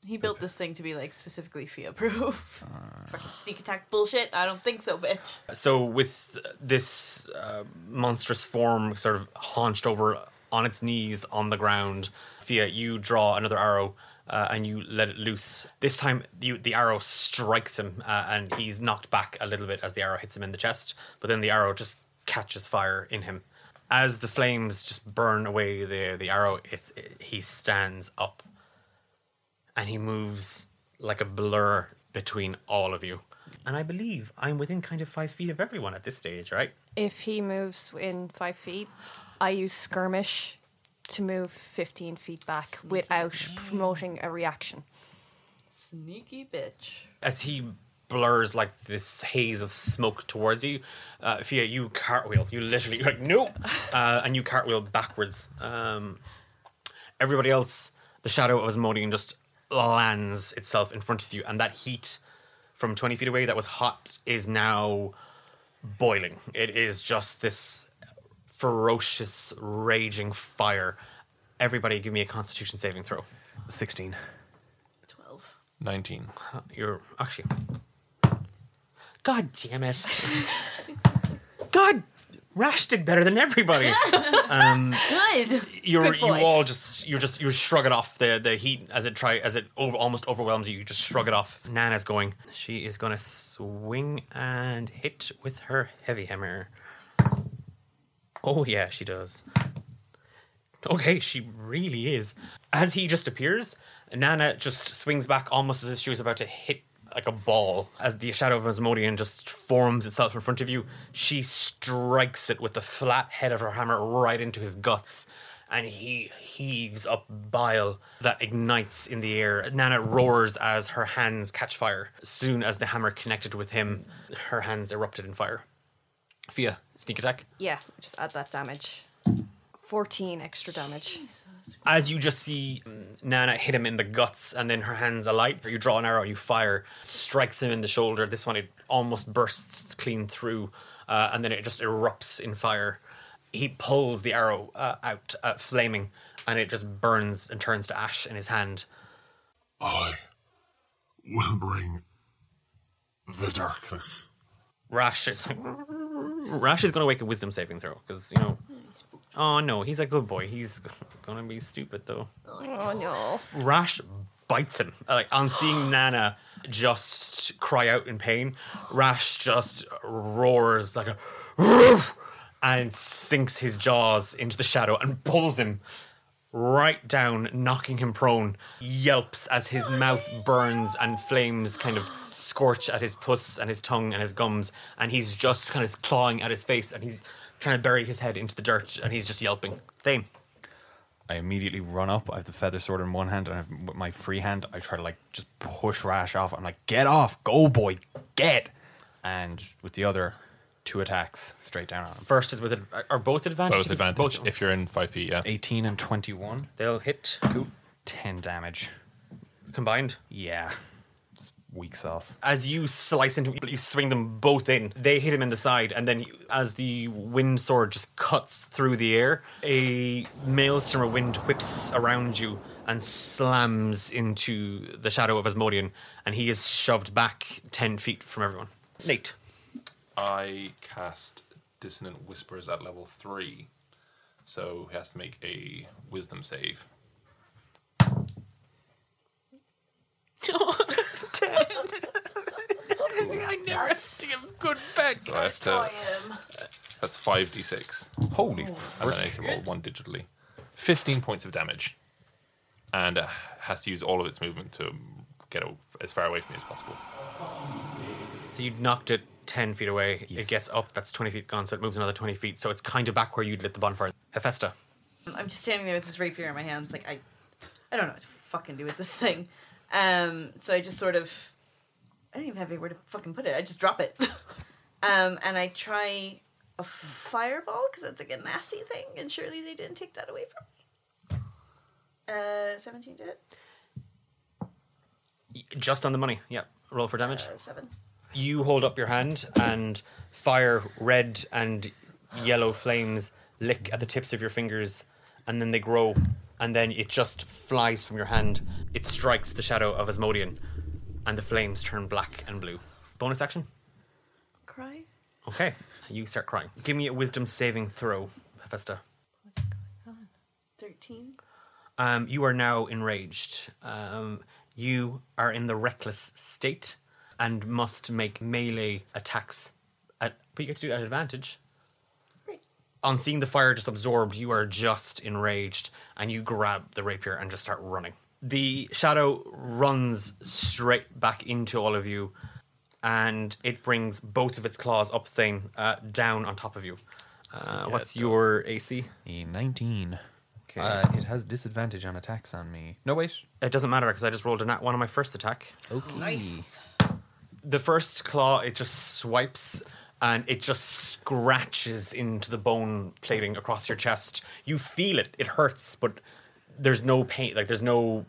He built this thing to be like specifically Fia proof. <laughs> <laughs> Fucking sneak attack bullshit. I don't think so, bitch. So with this uh, monstrous form sort of haunched over on its knees on the ground, Fia, you draw another arrow uh, and you let it loose. This time, you, the arrow strikes him uh, and he's knocked back a little bit as the arrow hits him in the chest. But then the arrow just catches fire in him. As the flames just burn away the the arrow, it, it, he stands up and he moves like a blur between all of you. And I believe I'm within kind of five feet of everyone at this stage, right? If he moves in five feet, I use skirmish to move 15 feet back without promoting a reaction. Sneaky bitch. As he blurs like this haze of smoke towards you, uh, Fia, you cartwheel. You literally, you're like, no! <laughs> Uh, and you cartwheel backwards. Um, everybody else, the shadow of Asmodian just lands itself in front of you, and that heat from 20 feet away that was hot is now boiling. It is just this ferocious, raging fire. Everybody, give me a constitution saving throw. 16. Twelve. 19. You're actually. God damn it. <laughs> God, Rash did better than everybody. <laughs> Um, Good. You're Good you boy. all just you're just you shrug it off the the heat as it try as it over, almost overwhelms you. You just shrug it off. Nana's going. She is gonna swing and hit with her heavy hammer. Oh yeah, she does. Okay, she really is. As he just appears, Nana just swings back almost as if she was about to hit like a ball. As the shadow of Asmodian just forms itself in front of you, she strikes it with the flat head of her hammer right into his guts. And he heaves up bile that ignites in the air. Nana roars as her hands catch fire. Soon as the hammer connected with him, her hands erupted in fire. Fia, sneak attack. Yeah, just add that damage. 14 extra damage. as you just see Nana hit him in the guts and then her hands alight, you draw an arrow, you fire, strikes him in the shoulder. This one, it almost bursts clean through, uh, and then it just erupts in fire. He pulls the arrow uh, out, uh, flaming, and it just burns and turns to ash in his hand. I will bring the darkness. Rash is <laughs> Rash is going to make a wisdom saving throw because you know Oh no, he's a good boy. He's gonna be stupid though. Oh no. Rash bites him. Uh, like on seeing <gasps> Nana just cry out in pain, Rash just roars like a <gasps> and sinks his jaws into the shadow and pulls him right down, knocking him prone. Yelps as his oh, mouth burns and flames kind of scorch at his puss and his tongue and his gums, and he's just kind of clawing at his face and he's trying to bury his head into the dirt and he's just yelping. Thane. I immediately run up. I have the feather sword in one hand, and I have, with my free hand, I try to like just push Rash off. I'm like, "Get off, go boy, get!" And with the other, two attacks straight down on him. First is with ad- are both advantage. Both advantage Both. if you're in five feet. Yeah. 18 and 21, They'll hit ten damage. combined. Yeah, it's weak sauce. As you slice into, it, you swing them both in. They hit him in the side, and then as the wind sword just cuts through the air, a maelstrom of wind whips around you and slams into the shadow of Asmodean, and he is shoved back ten feet from everyone. Nate, I cast Dissonant Whispers at level three, so he has to make a Wisdom save. <laughs> <laughs> I never have to give good back. So I have to. That's five d six, Holy and frick. then I can roll one digitally. Fifteen points of damage, and uh, has to use all of its movement to get o- as far away from me as possible. So you knocked it 10 feet away. Yes. It gets up, that's 20 feet gone, so it moves another 20 feet. So it's kind of back where you'd lit the bonfire. Hephaestus. I'm just standing there with this rapier in my hands, like I, I don't know what to fucking do with this thing. Um, so I just sort of, I don't even have anywhere to fucking put it. I just drop it, <laughs> um, and I try a fireball because that's like a nasty thing, and surely they didn't take that away from me. Uh, seventeen to hit. Just on the money. Yeah. Roll for damage. Uh, seven. You hold up your hand and fire red and yellow flames lick at the tips of your fingers and then they grow and then it just flies from your hand. It strikes the shadow of Asmodean and the flames turn black and blue. Bonus action? Cry. Okay. You start crying. Give me a wisdom saving throw, Hephaestus. Thirteen. Um, you are now enraged. Um, you are in the reckless state and must make melee attacks. At, but you get to do it at advantage. Great. On seeing the fire just absorbed, you are just enraged and you grab the rapier and just start running. The shadow runs straight back into all of you and it brings both of its claws up Thane, uh, down on top of you. Uh, what's your AC? A 19. Okay. Uh, it has disadvantage on attacks on me. No, wait. It doesn't matter because I just rolled a nat one on my first attack. Okay. Nice. the first claw it just swipes and it just scratches into the bone plating across your chest you feel it it hurts but there's no pain like there's no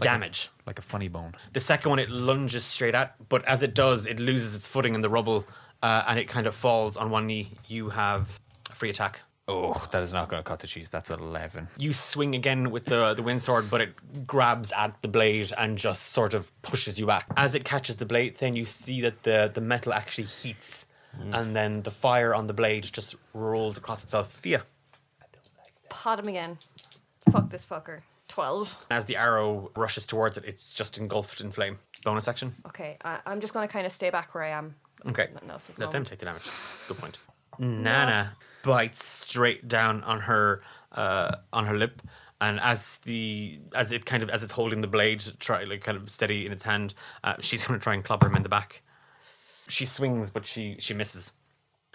damage Like a funny bone. the second one it lunges straight at but as it does it loses its footing in the rubble uh, and it kind of falls on one knee you have a free attack Oh, that is not going to cut the cheese. That's 11. you swing again with the the wind sword, but it grabs at the blade and just sort of pushes you back. As it catches the blade, then you see that the the metal actually heats, and then the fire on the blade just rolls across itself. Fia. Pot him again. Fuck this fucker. 12. As the arrow rushes towards it, it's just engulfed in flame. Bonus action. Okay, I, I'm just going to kind of stay back where I am. Okay. Let no, it's a Let them moment. take the damage. Good point. Nana bites straight down on her uh, on her lip, and as the as it kind of as it's holding the blade, try like kind of steady in its hand, uh, she's going to try and club him in the back. She swings, but she she misses.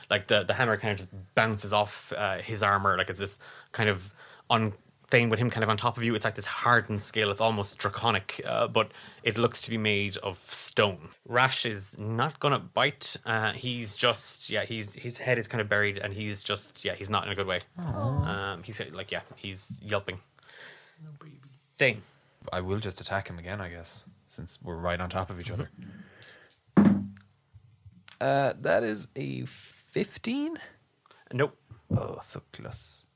Like the the hammer kind of just bounces off uh, his armor, like it's this kind of on thing with him kind of on top of you. It's like this hardened scale. It's almost draconic, uh, but it looks to be made of stone. Rash is not gonna bite. Uh, he's just yeah. He's his head is kind of buried, and he's just yeah. He's not in a good way. Um, he's like yeah. He's yelping. Thane. I will just attack him again, I guess, since we're right on top of each other. Uh, that is a 15? Nope. Oh, so close.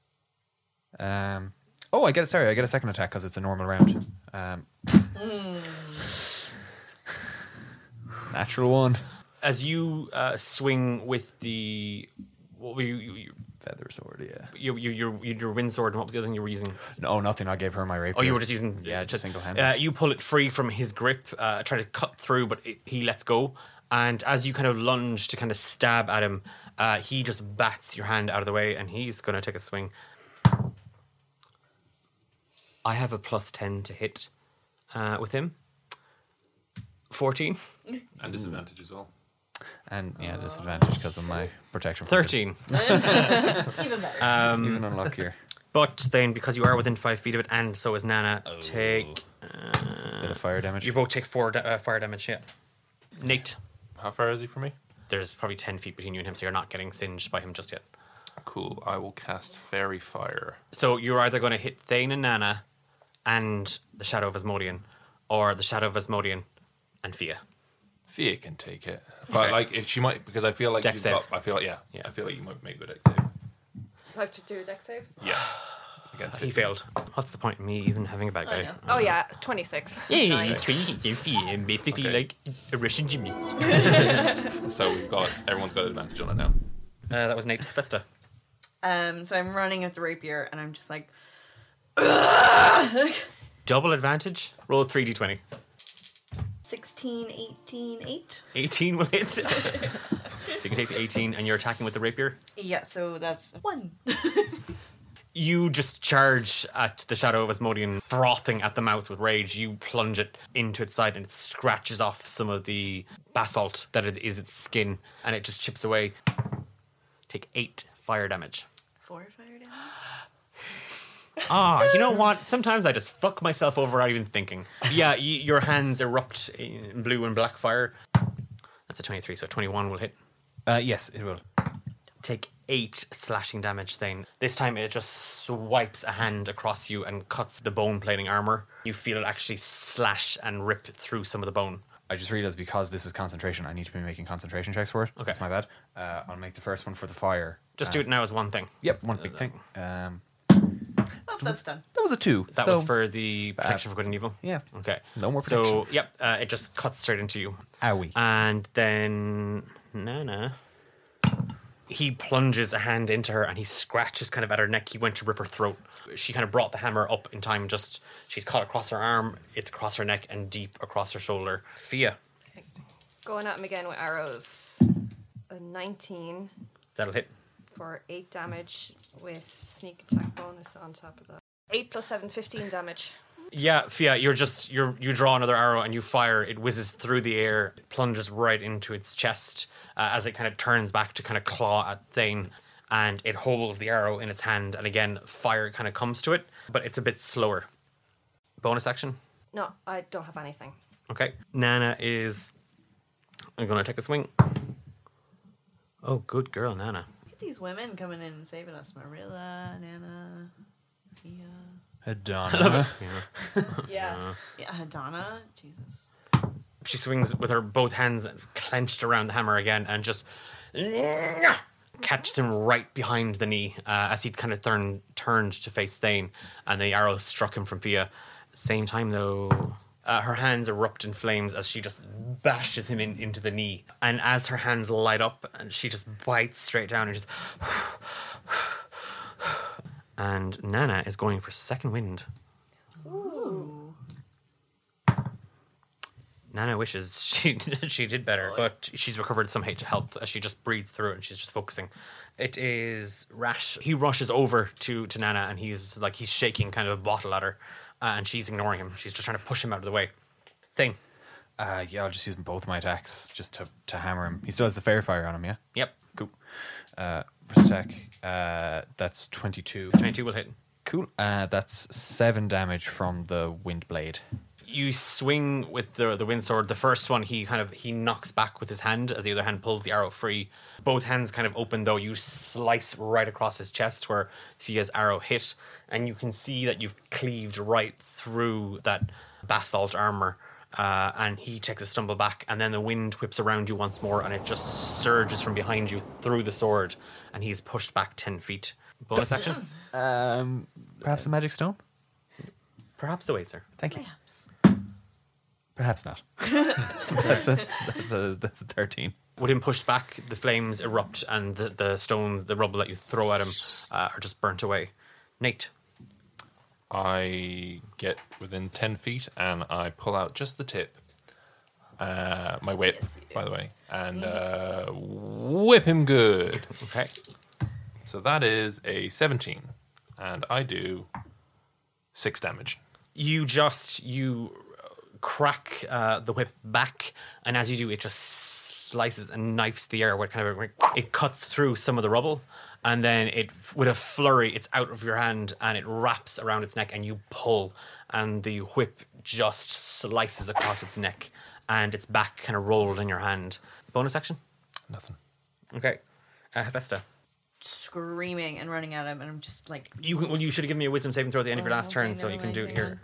Um, oh, I get it. Sorry, I get a second attack because it's a normal round. Um, natural one. As you uh, swing with the what were you, you, you feather sword, yeah. You, you, your, your wind sword, and what was the other thing you were using? No, nothing. I gave her my rapier. Oh, you were just using Yeah, just single-handed. Uh, you pull it free from his grip, uh, try to cut through, but it, he lets go. And as you kind of lunge to kind of stab at him, uh, he just bats your hand out of the way, and he's going to take a swing. I have a plus ten to hit uh, with him. Fourteen. <laughs> And disadvantage as well. And yeah, disadvantage because of my protection. Thirteen. <laughs> Even better. Um, Even unluckier. But then, because you are within five feet of it, and so is Nana, Oh. take. Bit of fire damage. You both take four da- uh, fire damage. Yeah. Nate, How far is he from me? there's probably ten feet between you and him, so you're not getting singed by him just yet. Cool. I will cast Faerie Fire. So you're either going to hit Thane and Nana, and the Shadow of Asmodean, or the Shadow of Asmodean and Fia. Fia can take it, but like if she might, because I feel like Dex you've save. got- I feel like yeah, Yeah. I feel like you might make a good Dex save. So I have to do a Dex save. Yeah, <sighs> <sighs> against He failed. What's the point of me even having a bad guy? Oh yeah, it's twenty six. Yeah, <laughs> Fia, basically Okay. like a Russian Jimmy. <laughs> So we've got everyone's got advantage on it now. Uh, that was Nate Festa. Um, so I'm running at the rapier, and I'm just like, <laughs> Double advantage. Roll 3d20. 16, 18, 8. 18 will hit. so you can take the 18 and you're attacking with the rapier. Yeah, so that's one. You just charge at the Shadow of Asmodean, frothing at the mouth with rage. You plunge it into its side and it scratches off some of the basalt that it is its skin and it just chips away. Take eight fire damage. Four fire damage. Ah, you know what? Sometimes I just fuck myself over without even thinking. Yeah, y- your hands erupt in blue and black fire. That's a 23, so 21 will hit. Uh, yes, it will. take eight slashing damage thing. This time it just swipes a hand across you and cuts the bone plating armor. You feel it actually slash and rip through some of the bone. I just realized because this is concentration, I need to be making concentration checks for it. Okay. That's my bad. Uh, I'll make the first one for the fire. Just Uh, do it now as one thing. Yep, one big thing. Um, Oh, that's done. that was a two. That so- was for the protection for good and evil. Yeah. Okay. No more protection. So protection. yep, uh, it just cuts straight into you. Owie. And then Nana. He plunges a hand into her and he scratches kind of at her neck. He went to rip her throat. She kind of brought the hammer up in time. Just she's caught across her arm. It's across her neck and deep across her shoulder. Fia, Going at him again with arrows. A nineteen that'll hit. for eight damage with sneak attack bonus on top of that. Eight plus seven, 15 damage. Yeah, Fia, you're just you're you draw another arrow and you fire. It whizzes through the air, plunges right into its chest uh, as it kind of turns back to kind of claw at Thane, and it holds the arrow in its hand. And again, fire kind of comes to it, but it's a bit slower. Bonus action. No, I don't have anything. Okay, Nana is. I'm gonna take a swing. Oh, good girl, Nana. Look at these women coming in and saving us. Marilla, Nana, Fia. Adana. Yeah. <laughs> Yeah, Donna. Jesus. she swings with her both hands clenched around the hammer again and just <laughs> catches him right behind the knee uh, as he kind of turn, turned to face Thane, and the arrow struck him from Fia. Same time though, uh, her hands erupt in flames as she just bashes him in, into the knee, and as her hands light up, and she just bites straight down and just. <sighs> <sighs> <sighs> And Nana is going for second wind. Nana wishes <laughs> she she did better, but she's recovered some health as she just breathes through it and she's just focusing. It is Rash. He rushes over to to Nana and he's like he's shaking kind of a bottle at her, uh, and she's ignoring him. She's just trying to push him out of the way. Thane. Uh, yeah, I'll just use both my attacks just to, to hammer him. He still has the faerie fire on him, yeah? Yep. Cool. Uh, first attack, uh, that's 22. Twenty two will hit. Cool. Uh, that's 7 damage from the wind blade. you swing with the the wind sword. The first one he kind of he knocks back with his hand as the other hand pulls the arrow free. Both hands kind of open though. You slice right across his chest where Fia's arrow hit, and you can see that you've cleaved right through that basalt armor. Uh, and he takes a stumble back, and then the wind whips around you once more, and it just surges from behind you through the sword, and he's pushed back ten feet. Bonus action, Um, perhaps a magic stone? perhaps a sir. Thank you. Perhaps not. <laughs> that's, a, that's, a, that's a 13. With him pushed back, the flames erupt and the, the stones, the rubble that you throw at him, uh, are just burnt away. Nate, I get within 10 feet and I pull out just the tip. Uh, my whip, Yes, by the way. And uh, whip him good. okay. So that is a 17. And I do six damage. You just you crack uh, the whip back, and as you do, it just slices and knifes the air. Where it kind of it cuts through some of the rubble, and then it with a flurry, it's out of your hand and it wraps around its neck, and you pull, and the whip just slices across its neck, and its back kind of rolled in your hand. Bonus action. Nothing. Okay, uh, Hephaestus. Screaming and running at him, and I'm just like, You well, you should have given me a wisdom saving throw at the end of your Oh, last turn, so you can do it here.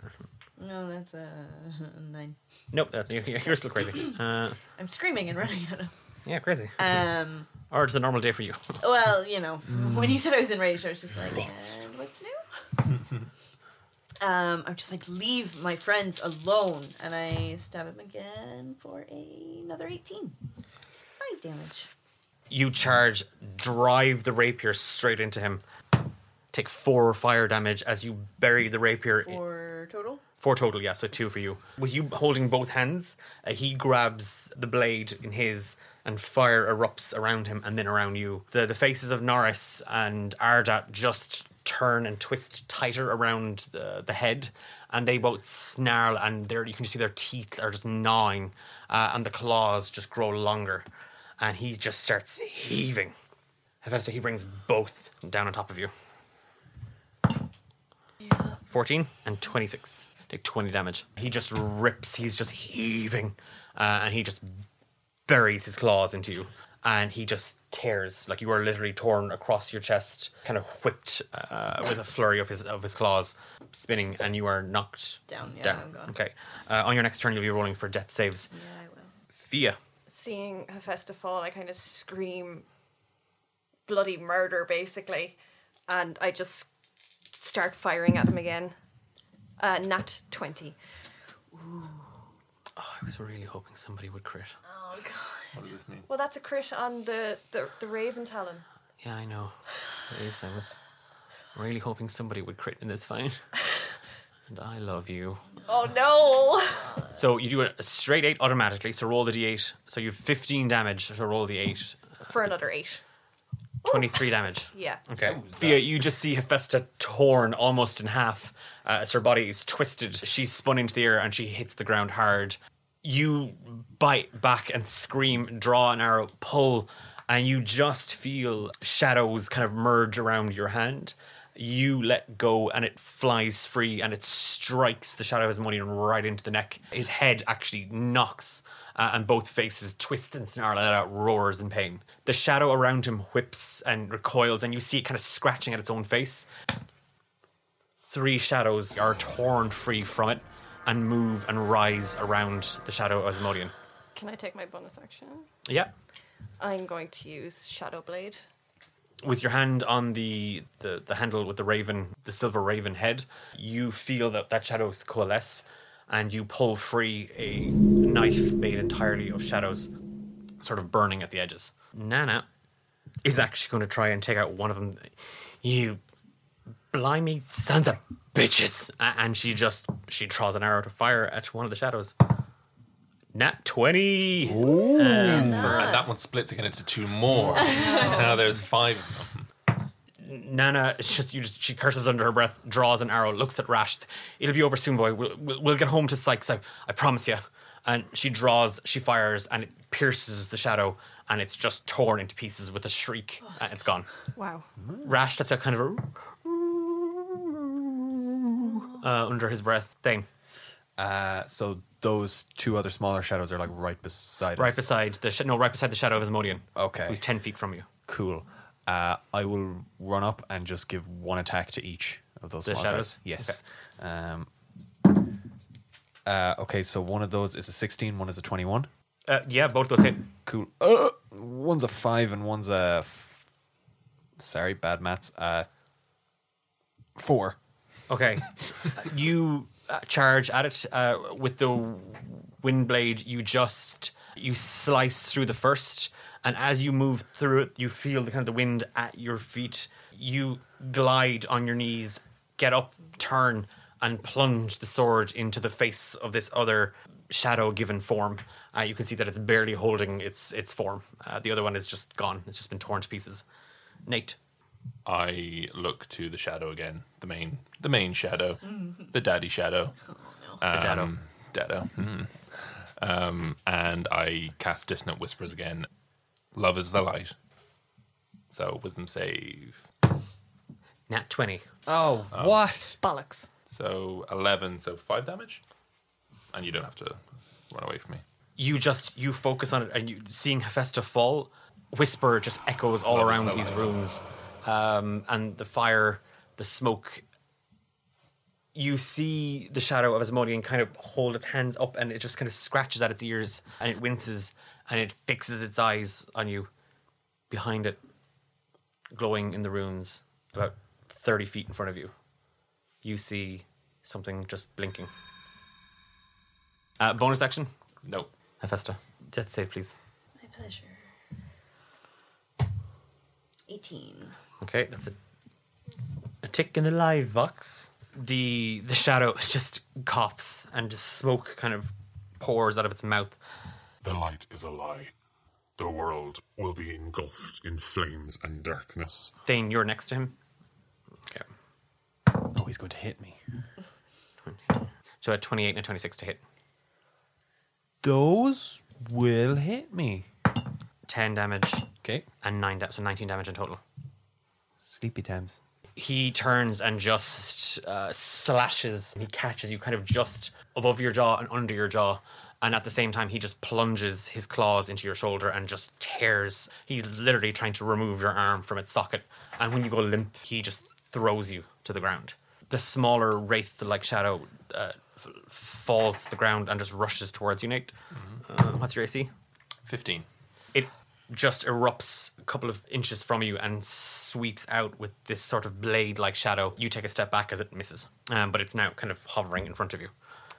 no, that's a <laughs> nine. Nope, that's, you're, you're still crazy. <coughs> Uh, I'm screaming and running at him. yeah, crazy. Um, or it's a normal day for you. well, you know, when you said I was enraged, I was just like, and what's new? <laughs> um, I'm just like, leave my friends alone, and I stab him again for another 18. Five damage. you charge, drive the rapier straight into him. Take four fire damage as you bury the rapier. Four total. Four total, yeah, so two for you. With you holding both hands, uh, he grabs the blade in his, and fire erupts around him and then around you. The the faces of Norris and Ardat just turn and twist tighter around the, the head, and they both snarl, and there you can just see their teeth are just gnawing, uh, and the claws just grow longer, and he just starts heaving. Hephaestus, he brings both down on top of you. 14 and 26. Take 20 damage. He just rips, he's just heaving, uh, and he just buries his claws into you. And he just tears, like you are literally torn across your chest, kind of whipped uh, with a flurry of his of his claws, spinning, and you are knocked Down, yeah, down. I'm gone. Okay. Uh, on your next turn, you'll be rolling for death saves. Yeah, I will. Fia. Seeing Hephaestus fall, I kind of scream bloody murder, basically. And I just start firing at him again. Uh, nat 20. Oh, I was really hoping somebody would crit. Oh, God. What does this mean? Well, that's a crit on the, the, the Raven Talon. Yeah, I know. It is. I was really hoping somebody would crit in this fight. <laughs> and I love you. Oh no! So you do a straight eight automatically. So roll the d8. So you have 15 damage. So roll the eight. For another 8. 23 damage. <laughs> Yeah. Okay. Fia, you just see Hephaestus torn almost in half uh, as her body is twisted. She's spun into the air and she hits the ground hard. You bite back and scream, draw an arrow, pull, and you just feel shadows kind of merge around your hand. You let go and it flies free and it strikes the shadow of Asmodean right into the neck. His head actually knocks uh, and both faces twist and snarl and out roars in pain. The shadow around him whips and recoils, and you see it kind of scratching at its own face. Three shadows are torn free from it and move and rise around the shadow of Asmodean. Can I take my bonus action? Yeah. I'm going to use Shadow Blade. With your hand on the, the, the handle with the raven, the silver raven head, you feel that that shadows coalesce and you pull free a knife made entirely of shadows, sort of burning at the edges. Nana is actually going to try and take out one of them. You blimey sons of bitches! And she just she draws an arrow to fire at one of the shadows. Nat twenty. Um, and that one splits again into two more. so <laughs> now there's five of them. Nana, it's just you. Just she curses under her breath, draws an arrow, looks at Rash. It'll be over soon, boy. We'll, we'll, we'll get home to Sykes. I, I promise you. And she draws, she fires, and it pierces the shadow, and it's just torn into pieces with a shriek, and it's gone. Wow. Rash, that's a kind of a uh, under his breath thing, Uh, so those two other smaller shadows are like right beside right us. beside the sh- no, right beside the shadow of Asmodean. Okay. who's ten feet from you. Cool. Uh, I will run up and just give one attack to each of those The shadows? Yes. Um, uh, okay, so one of those is a 16, one is a 21. Uh, yeah, both those hit. Cool. Uh, one's a 5 and one's a. F- sorry, bad maths. Uh, 4. Okay. <laughs> you uh, charge at it uh, with the wind blade. You just You slice through the first, and as you move through it, you feel the kind of the wind at your feet. You glide on your knees, get up, turn, and plunge the sword into the face of this other shadow given form. Uh, you can see that it's barely holding its its form. Uh, the other one is just gone. It's just been torn to pieces. Nate. I look to the shadow again, the main, the main shadow, the daddy shadow, The dado. um, Dado. Mhm. Um, and I cast Dissonant Whispers again. Love is the light. So wisdom save. Nat 20. Oh, what? Bollocks. So eleven. So five damage. And you don't have to run away from me. you just you focus on it and you seeing Hephaestus fall, whisper just echoes all Love is around the these light. rooms, um, and the fire, the smoke. You see the shadow of Asmodean kind of hold its hands up, and it just kind of scratches at its ears, and it winces, and it fixes its eyes on you. Behind it, glowing in the runes, about thirty feet in front of you, you see something just blinking. Uh, bonus action. Nope. Hephaestus. Death save, please. My pleasure. 18. Okay, that's a, a tick in the live box. The the shadow <laughs> just coughs and just smoke kind of pours out of its mouth. The light is a lie. The world will be engulfed in flames and darkness. Thane, you're next to him. Okay. Oh, he's going to hit me. So at 28 and a 26 to hit. Those will hit me. 10 damage Okay. and 9 damage, so 19 damage in total. Sleepy times. He turns and just uh, slashes. He catches you kind of just above your jaw and under your jaw. And at the same time, he just plunges his claws into your shoulder and just tears. He's literally trying to remove your arm from its socket. And when you go limp, he just throws you to the ground. The smaller wraith like shadow uh, f- falls to the ground and just rushes towards you, Nate. Uh, what's your AC? Fifteen. it just erupts a couple of inches from you and sweeps out with this sort of blade like shadow. You take a step back as it misses, um, but it's now kind of hovering in front of you.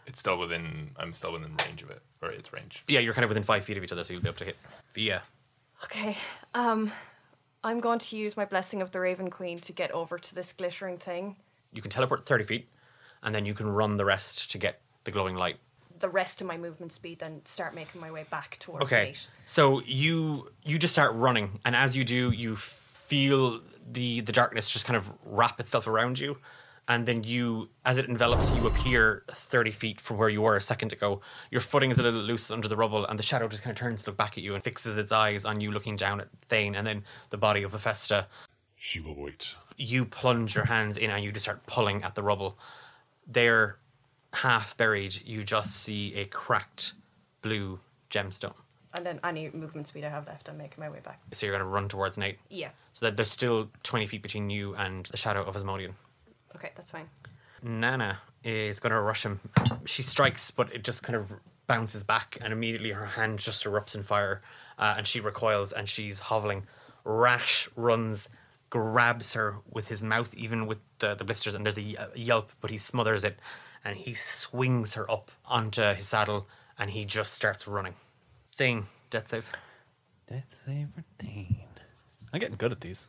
It's still within. I'm still within range of it, or its range. Yeah, you're kind of within five feet of each other, so you'll be able to hit. Yeah. Okay. Um, I'm going to use my blessing of the Raven Queen to get over to this glittering thing. You can teleport 30 feet, and then you can run the rest to get the glowing light. The rest of my movement speed, then start making my way back towards Okay. Nate. So you you just start running, and as you do, you feel the the darkness just kind of wrap itself around you, and then you, as it envelops, you appear thirty feet from where you were a second ago. Your footing is a little loose under the rubble, and the shadow just kind of turns to look back at you and fixes its eyes on you, looking down at Thane, and then the body of Hephaestus. She will wait. You plunge your hands in, and you just start pulling at the rubble. They're half buried. You just see a cracked blue gemstone. And then any movement speed I have left, I'm making my way back. So you're going to run towards Nate. Yeah. So that there's still 20 feet between you and the shadow of Asmodean. Okay, that's fine. Nana is going to rush him. She strikes, but it just kind of bounces back, and immediately her hand just erupts in fire, uh, and she recoils and she's hoveling. Rash runs, grabs her with his mouth, even with the, the blisters, and there's a, a yelp, but he smothers it, and he swings her up onto his saddle, and he just starts running. Thane, death save. Death save for Thane. I'm getting good at these.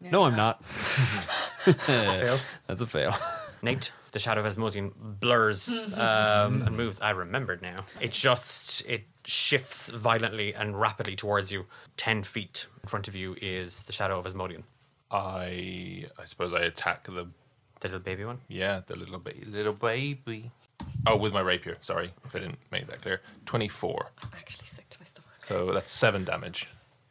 No, I'm not. <laughs> <laughs> Fail. That's a fail. Nate, the shadow of Asmodean blurs um, and moves. I remembered now. It just it shifts violently and rapidly towards you. Ten feet in front of you is the shadow of Asmodean. I I suppose I attack the The little baby one. yeah the little baby little baby. Oh, with my rapier. Sorry if I didn't make that clear. Twenty four. I'm actually sick to my stomach. So that's seven damage.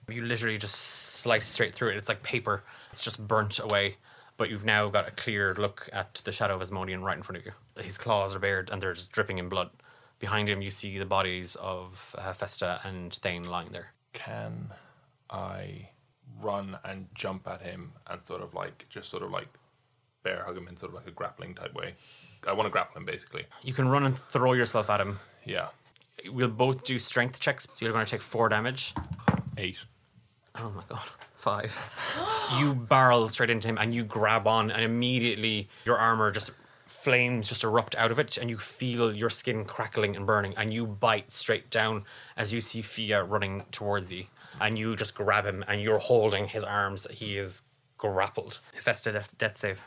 You literally just slice straight through it. It's like paper. It's just burnt away. But you've now got a clear look at the shadow of Asmodean right in front of you. His claws are bared and they're just dripping in blood. Behind him, you see the bodies of uh, Festa and Thane lying there. Can I run and jump at him and sort of like just sort of like bear hug him in sort of like a grappling type way? I want to grapple him basically. You can run and throw yourself at him. Yeah. We'll both do strength checks. So you're going to take four damage. Eight. Oh my god, five. <gasps> you barrel straight into him and you grab on, and immediately your armor just flames just erupt out of it, and you feel your skin crackling and burning, and you bite straight down as you see Fia running towards you, and you just grab him, and you're holding his arms. He is grappled. Hephaestus death, death save.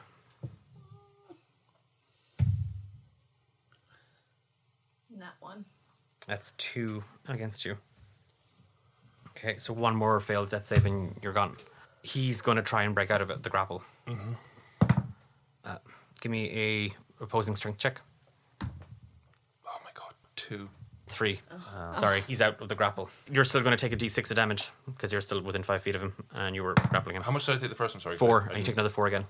That one. That's two against you. Okay, so one more failed death save and you're gone. He's going to try and break out of it, the grapple. Uh, give me a opposing strength check. Oh my god, two. Three. Sorry, he's out of the grapple. You're still going to take a d6 of damage because you're still within five feet of him and you were grappling him. How much did I take the first one? Sorry, Four, I and you didn't- take another four again.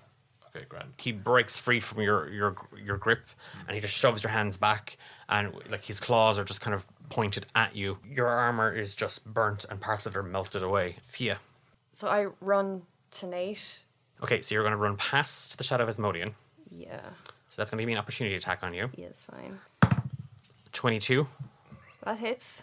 Okay, grand. He breaks free from your your your grip, and he just shoves your hands back, and like his claws are just kind of pointed at you. Your armor is just burnt, and parts of it are melted away. Fia. So I run to Nate. Okay, so you're going to run past the Shadow of Asmodian. Yeah, So that's going to give me an opportunity attack on you. he is fine. 22, That hits.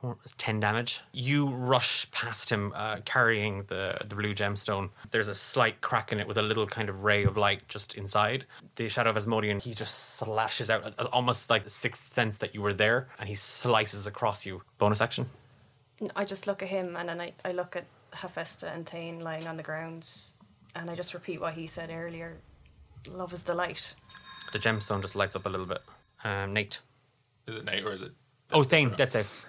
Four- 10 damage. You rush past him uh, carrying the, the blue gemstone. There's a slight crack in it with a little kind of ray of light just inside. The Shadow of Asmodian, he just slashes out, uh, almost like the sixth sense that you were there, and he slices across you. Bonus action. I just look at him and then I, I look at Hephaestus and Thane lying on the ground and I just repeat what he said earlier. Love is the light. The gemstone just lights up a little bit. Um, Nate. Is it Nate or is it? Oh, Thane, death save.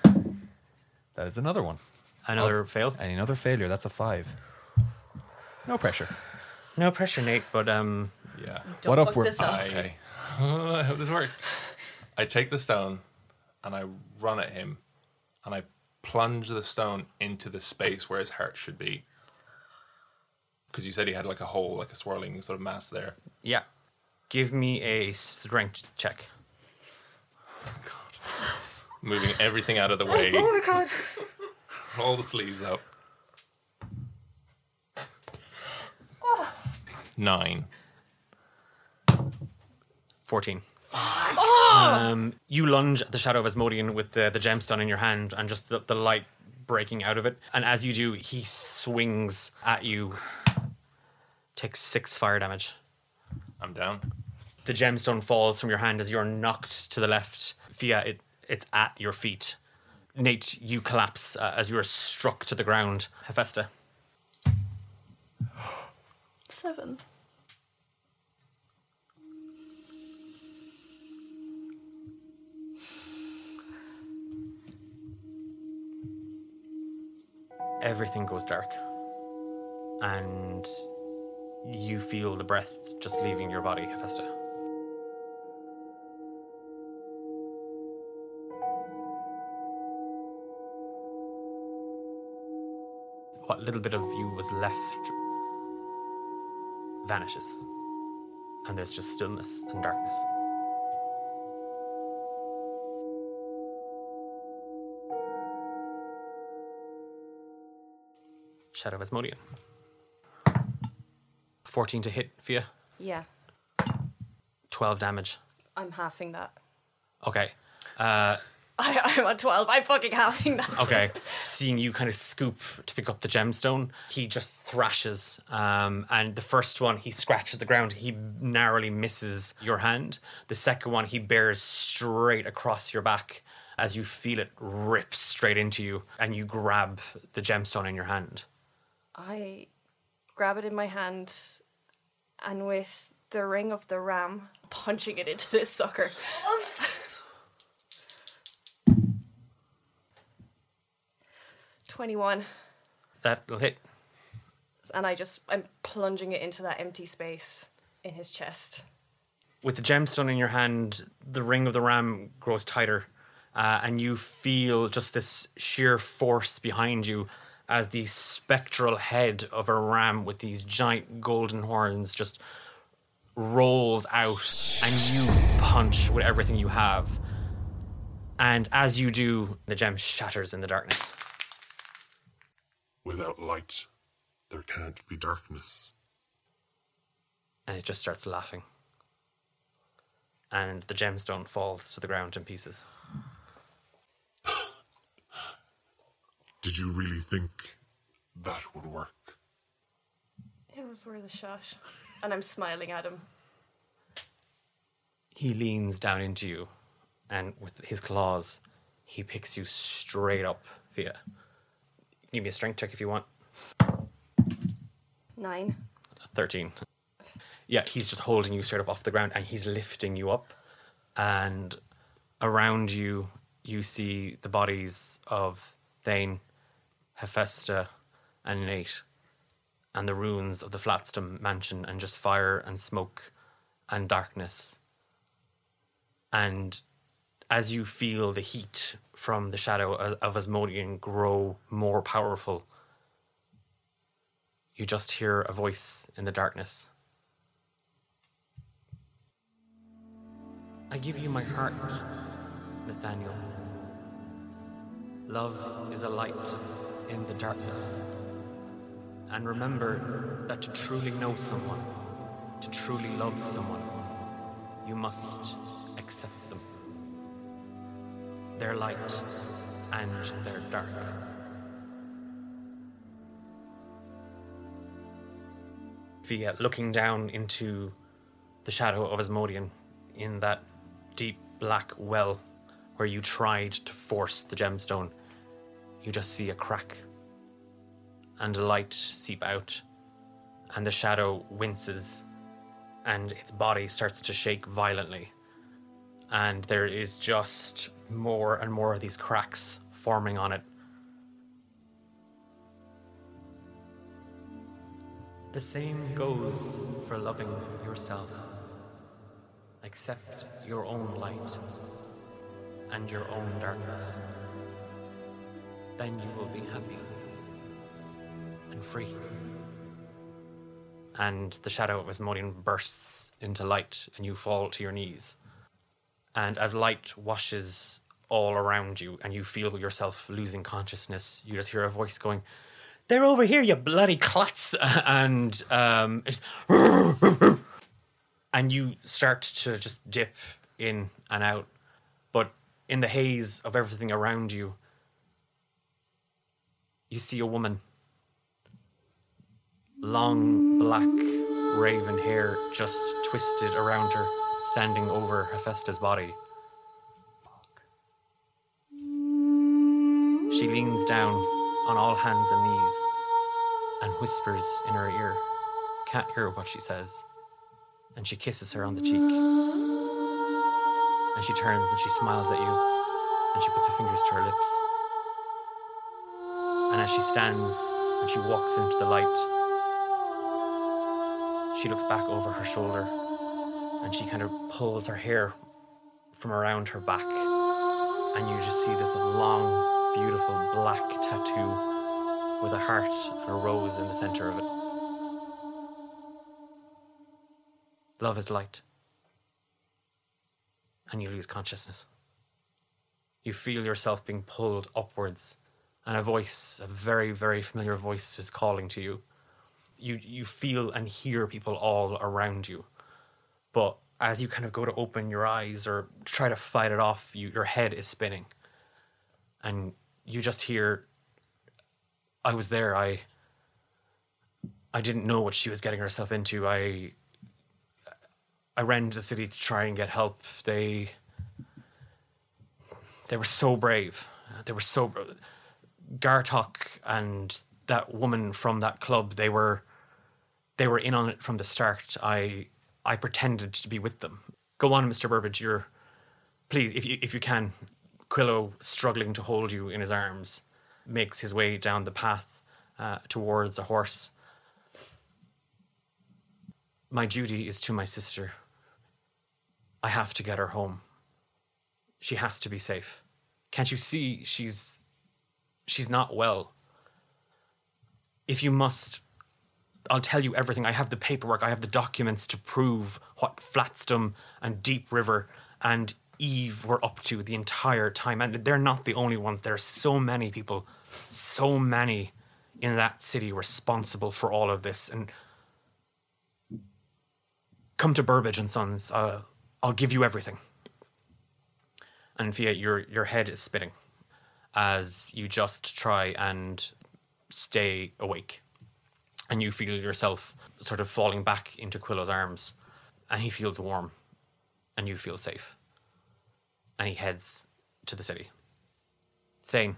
That is another one. Another fail. And another failure. That's a five. No pressure. No pressure, Nate, but um, Yeah. Don't what up? fuck We're, this up. Okay. <laughs> I hope this works. I take the stone and I run at him and I plunge the stone into the space where his heart should be. Because you said he had like a hole, like a swirling sort of mass there. yeah. Give me a strength check. Moving everything out of the way. <laughs> Oh my god. <laughs> Roll the sleeves up. Nine. 14. Um, you lunge at the shadow of Asmodian with the, the gemstone in your hand and just the, the light breaking out of it. And as you do, he swings at you, takes six fire damage. I'm down. The gemstone falls from your hand as you're knocked to the left. Fia, it, it's at your feet. Nate, you collapse uh, as you are struck to the ground. Hephaestus. Seven. everything goes dark and you feel the breath just leaving your body hephaestus what little bit of you was left vanishes and there's just stillness and darkness Shadow of Asmodian. 14 to hit, for you. Yeah, 12 damage. I'm halving that. Okay. Uh, I, I'm at 12. I'm fucking having that. Okay. <laughs> Seeing you kind of scoop to pick up the gemstone, he just thrashes. Um, and the first one, he scratches the ground. He narrowly misses your hand. The second one, he bears straight across your back as you feel it rip straight into you. And you grab the gemstone in your hand. I grab it in my hand and with the ring of the ram, punching it into this sucker. Twenty-one, That'll hit. and I just I'm plunging it into that empty space in his chest. with the gemstone in your hand, the ring of the ram grows tighter, uh, and you feel just this sheer force behind you as the spectral head of a ram with these giant golden horns just rolls out, and you punch with everything you have. And as you do, the gem shatters in the darkness. Without light, there can't be darkness. and it just starts laughing. And the gemstone falls to the ground in pieces. <gasps> Did you really think that would work? It was worth a shot, and I'm smiling at him. He leans down into you, and with his claws, he picks you straight up, Fia. Give me a strength check if you want. Nine. 13. Yeah, he's just holding you straight up off the ground and he's lifting you up. And around you, you see the bodies of Thane, Hephaestus, and Nate, and the ruins of the Flatstone mansion, and just fire and smoke and darkness. And as you feel the heat from the shadow of Asmodean grow more powerful, you just hear a voice in the darkness. I give you my heart, Nathaniel. Love is a light in the darkness. And remember that to truly know someone, to truly love someone, you must accept them. Their light and their dark. Fia looking down into the shadow of Asmodean in that deep black well where you tried to force the gemstone, you just see a crack and a light seep out, and the shadow winces and its body starts to shake violently. And there is just more and more of these cracks forming on it. The same goes for loving yourself. Accept your own light and your own darkness. Then you will be happy and free. And the shadow of Asmodean bursts into light, and you fall to your knees. And as light washes all around you, and you feel yourself losing consciousness, you just hear a voice going, They're over here, you bloody clots! <laughs> And um, it's <laughs> and you start to just dip in and out. But in the haze of everything around you, you see a woman. Long black raven hair just twisted around her, standing over Hephaestus' body. She leans down on all hands and knees and whispers in her ear. Can't hear what she says and she kisses her on the cheek. And she turns and she smiles at you, and she puts her fingers to her lips. And as she stands and she walks into the light, she looks back over her shoulder and she kind of pulls her hair from around her back. And you just see this long, beautiful black tattoo with a heart and a rose in the center of it. Love is light. And you lose consciousness. You feel yourself being pulled upwards, and a voice, a very, very familiar voice, is calling to you. You, you feel and hear people all around you. But as you kind of go to open your eyes or try to fight it off, you, your head is spinning. And you just hear, I was there. I, I didn't know what she was getting herself into. I, I ran to the city to try and get help. They they were so brave. They were so Gartok and that woman from that club. They were they were in on it from the start. I I pretended to be with them. Go on, Mister Burbage. You're please if you if you can. Quillo struggling to hold you in his arms makes his way down the path uh, towards a horse. My duty is to my sister. I have to get her home. She has to be safe. Can't you see she's she's not well? If you must, I'll tell you everything. I have the paperwork, I have the documents to prove what Flatstone and Deep River and Eve were up to the entire time. And they're not the only ones. There are so many people, so many in that city responsible for all of this. And come to Burbage and Sons. Uh, I'll give you everything. And Fia, your your head is spinning as you just try and stay awake, and you feel yourself sort of falling back into Quillo's arms, and he feels warm, and you feel safe. And he heads to the city. Thane.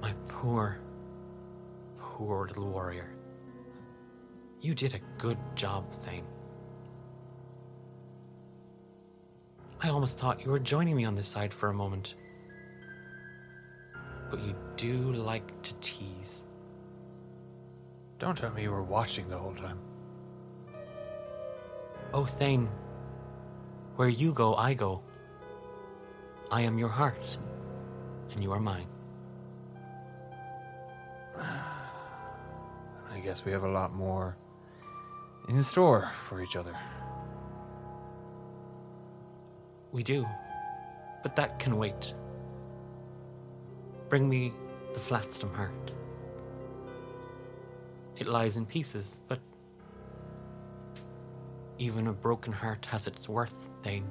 My poor, poor little warrior. You did a good job, Thane. I almost thought you were joining me on this side for a moment. But you do like to tease. Don't tell me you were watching the whole time. Oh, Thane, where you go, I go. I am your heart, and you are mine. <sighs> I guess we have a lot more in store for each other. We do, but that can wait. Bring me the Flatstone heart. It lies in pieces, but even a broken heart has its worth, Thane.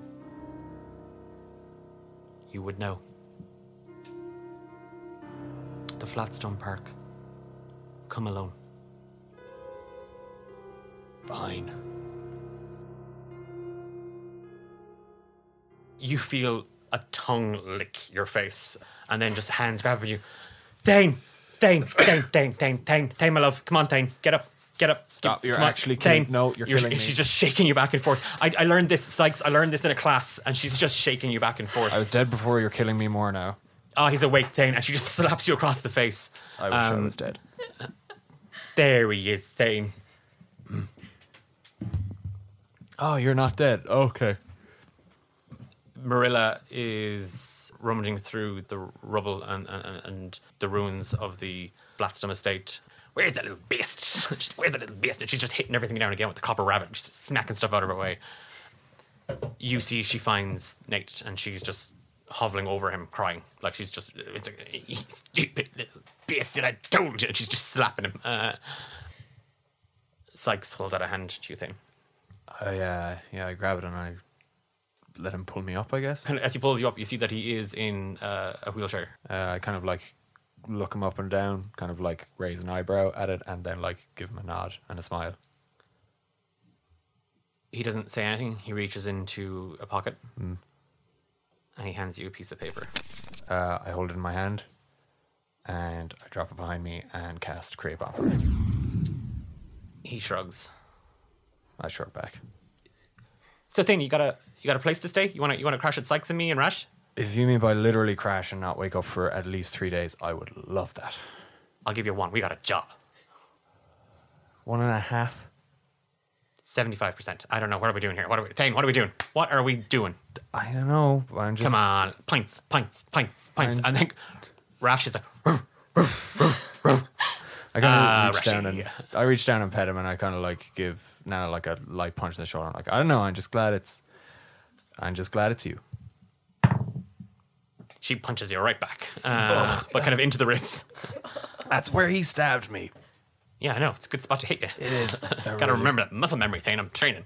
You would know. The Flatstone Park. Come alone. Fine. you feel a tongue lick your face and then just hands grabbing you. Thane, Thane, Thane, Thane, Thane, Thane, Thane, my love. Come on, Thane. Get up. Get up. Stop, you're Come actually killing- no, you're killing me. She's just shaking you back and forth. I, I learned this, Sykes. I learned this in a class, and she's just shaking you back and forth. I was dead before you're killing me more now. oh, he's awake, Thane, and she just <laughs> slaps you across the face. I wish I Um, was dead. There he is, Thane. Oh, you're not dead. Okay. Marilla is rummaging through the rubble and, and, and the ruins of the Flatstone estate. Where's that little beast? <laughs> Where's that little beast? And she's just hitting everything down again with the copper rabbit, just smacking stuff out of her way. You see, she finds Nate and she's just hovering over him, crying. Like she's just, it's a "You stupid little beast, and I told you. And she's just slapping him. Uh, Sykes holds out a hand to you, Thane. I uh, yeah, I grab it and I let him pull me up. I guess. Of, as he pulls you up, you see that he is in uh, a wheelchair. Uh, I kind of like look him up and down, kind of like raise an eyebrow at it, and then like give him a nod and a smile. He doesn't say anything. He reaches into a pocket and he hands you a piece of paper. Uh, I hold it in my hand, and I drop it behind me and cast create bomb. He shrugs. I shrug back. So, Thane you got a you got a place to stay? You want to you want to crash at Sykes and me and Rash? If you mean by literally crash and not wake up for at least three days, I would love that. I'll give you one. We got a job. One and a half. Seventy five percent. I don't know. What are we doing here? What are we? Thane. What are we doing? What are we doing? I don't know. I'm just Come on, pints, pints, pints, pints, and then Rash is like, I kind of Ah, reach down and I reach down and pet him, and I kind of like give Nana like a light punch in the shoulder. I'm like, I don't know. I'm just glad it's. I'm just glad it's you. she punches you right back, uh, but kind of into the ribs. <laughs> That's where he stabbed me. Yeah, I know. It's a good spot to hit you. It is. <laughs> Got to remember that muscle memory thing. I'm training.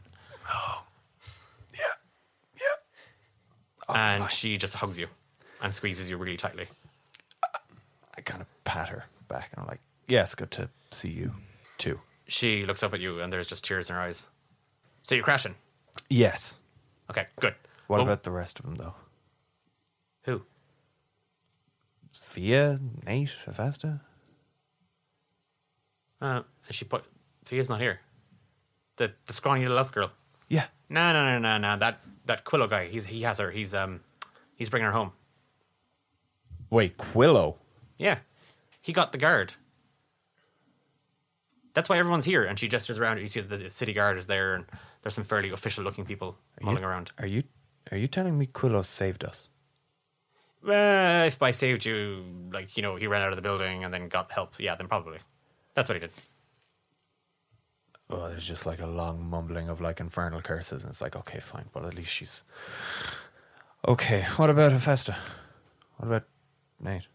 Oh. Yeah. Yeah. and she just hugs you and squeezes you really tightly. I kind of pat her back, and I'm like, yeah, it's good to see you too. She looks up at you and there's just tears in her eyes. So you're crashing. Yes. Okay, good. What Well, about the rest of them though? who? Fia, Nate, Avesta. Uh, and she put Fia's not here. The the scrawny little elf girl. Yeah. No, no, no, no, no. That that Quillo guy. He's he has her. He's um he's bringing her home. Wait, Quillo. Yeah, he got the guard. That's why everyone's here. And she gestures around. You see the city guard is there, and there's some fairly official looking people mulling around. Are you are you telling me Quillo saved us? Well, if I saved you, like, you know, he ran out of the building and then got help, yeah, then probably. That's what he did. Oh, there's just like a long mumbling of like infernal curses, and it's like, okay, fine, Well, at least she's okay. What about Hephaestus? What about Nate?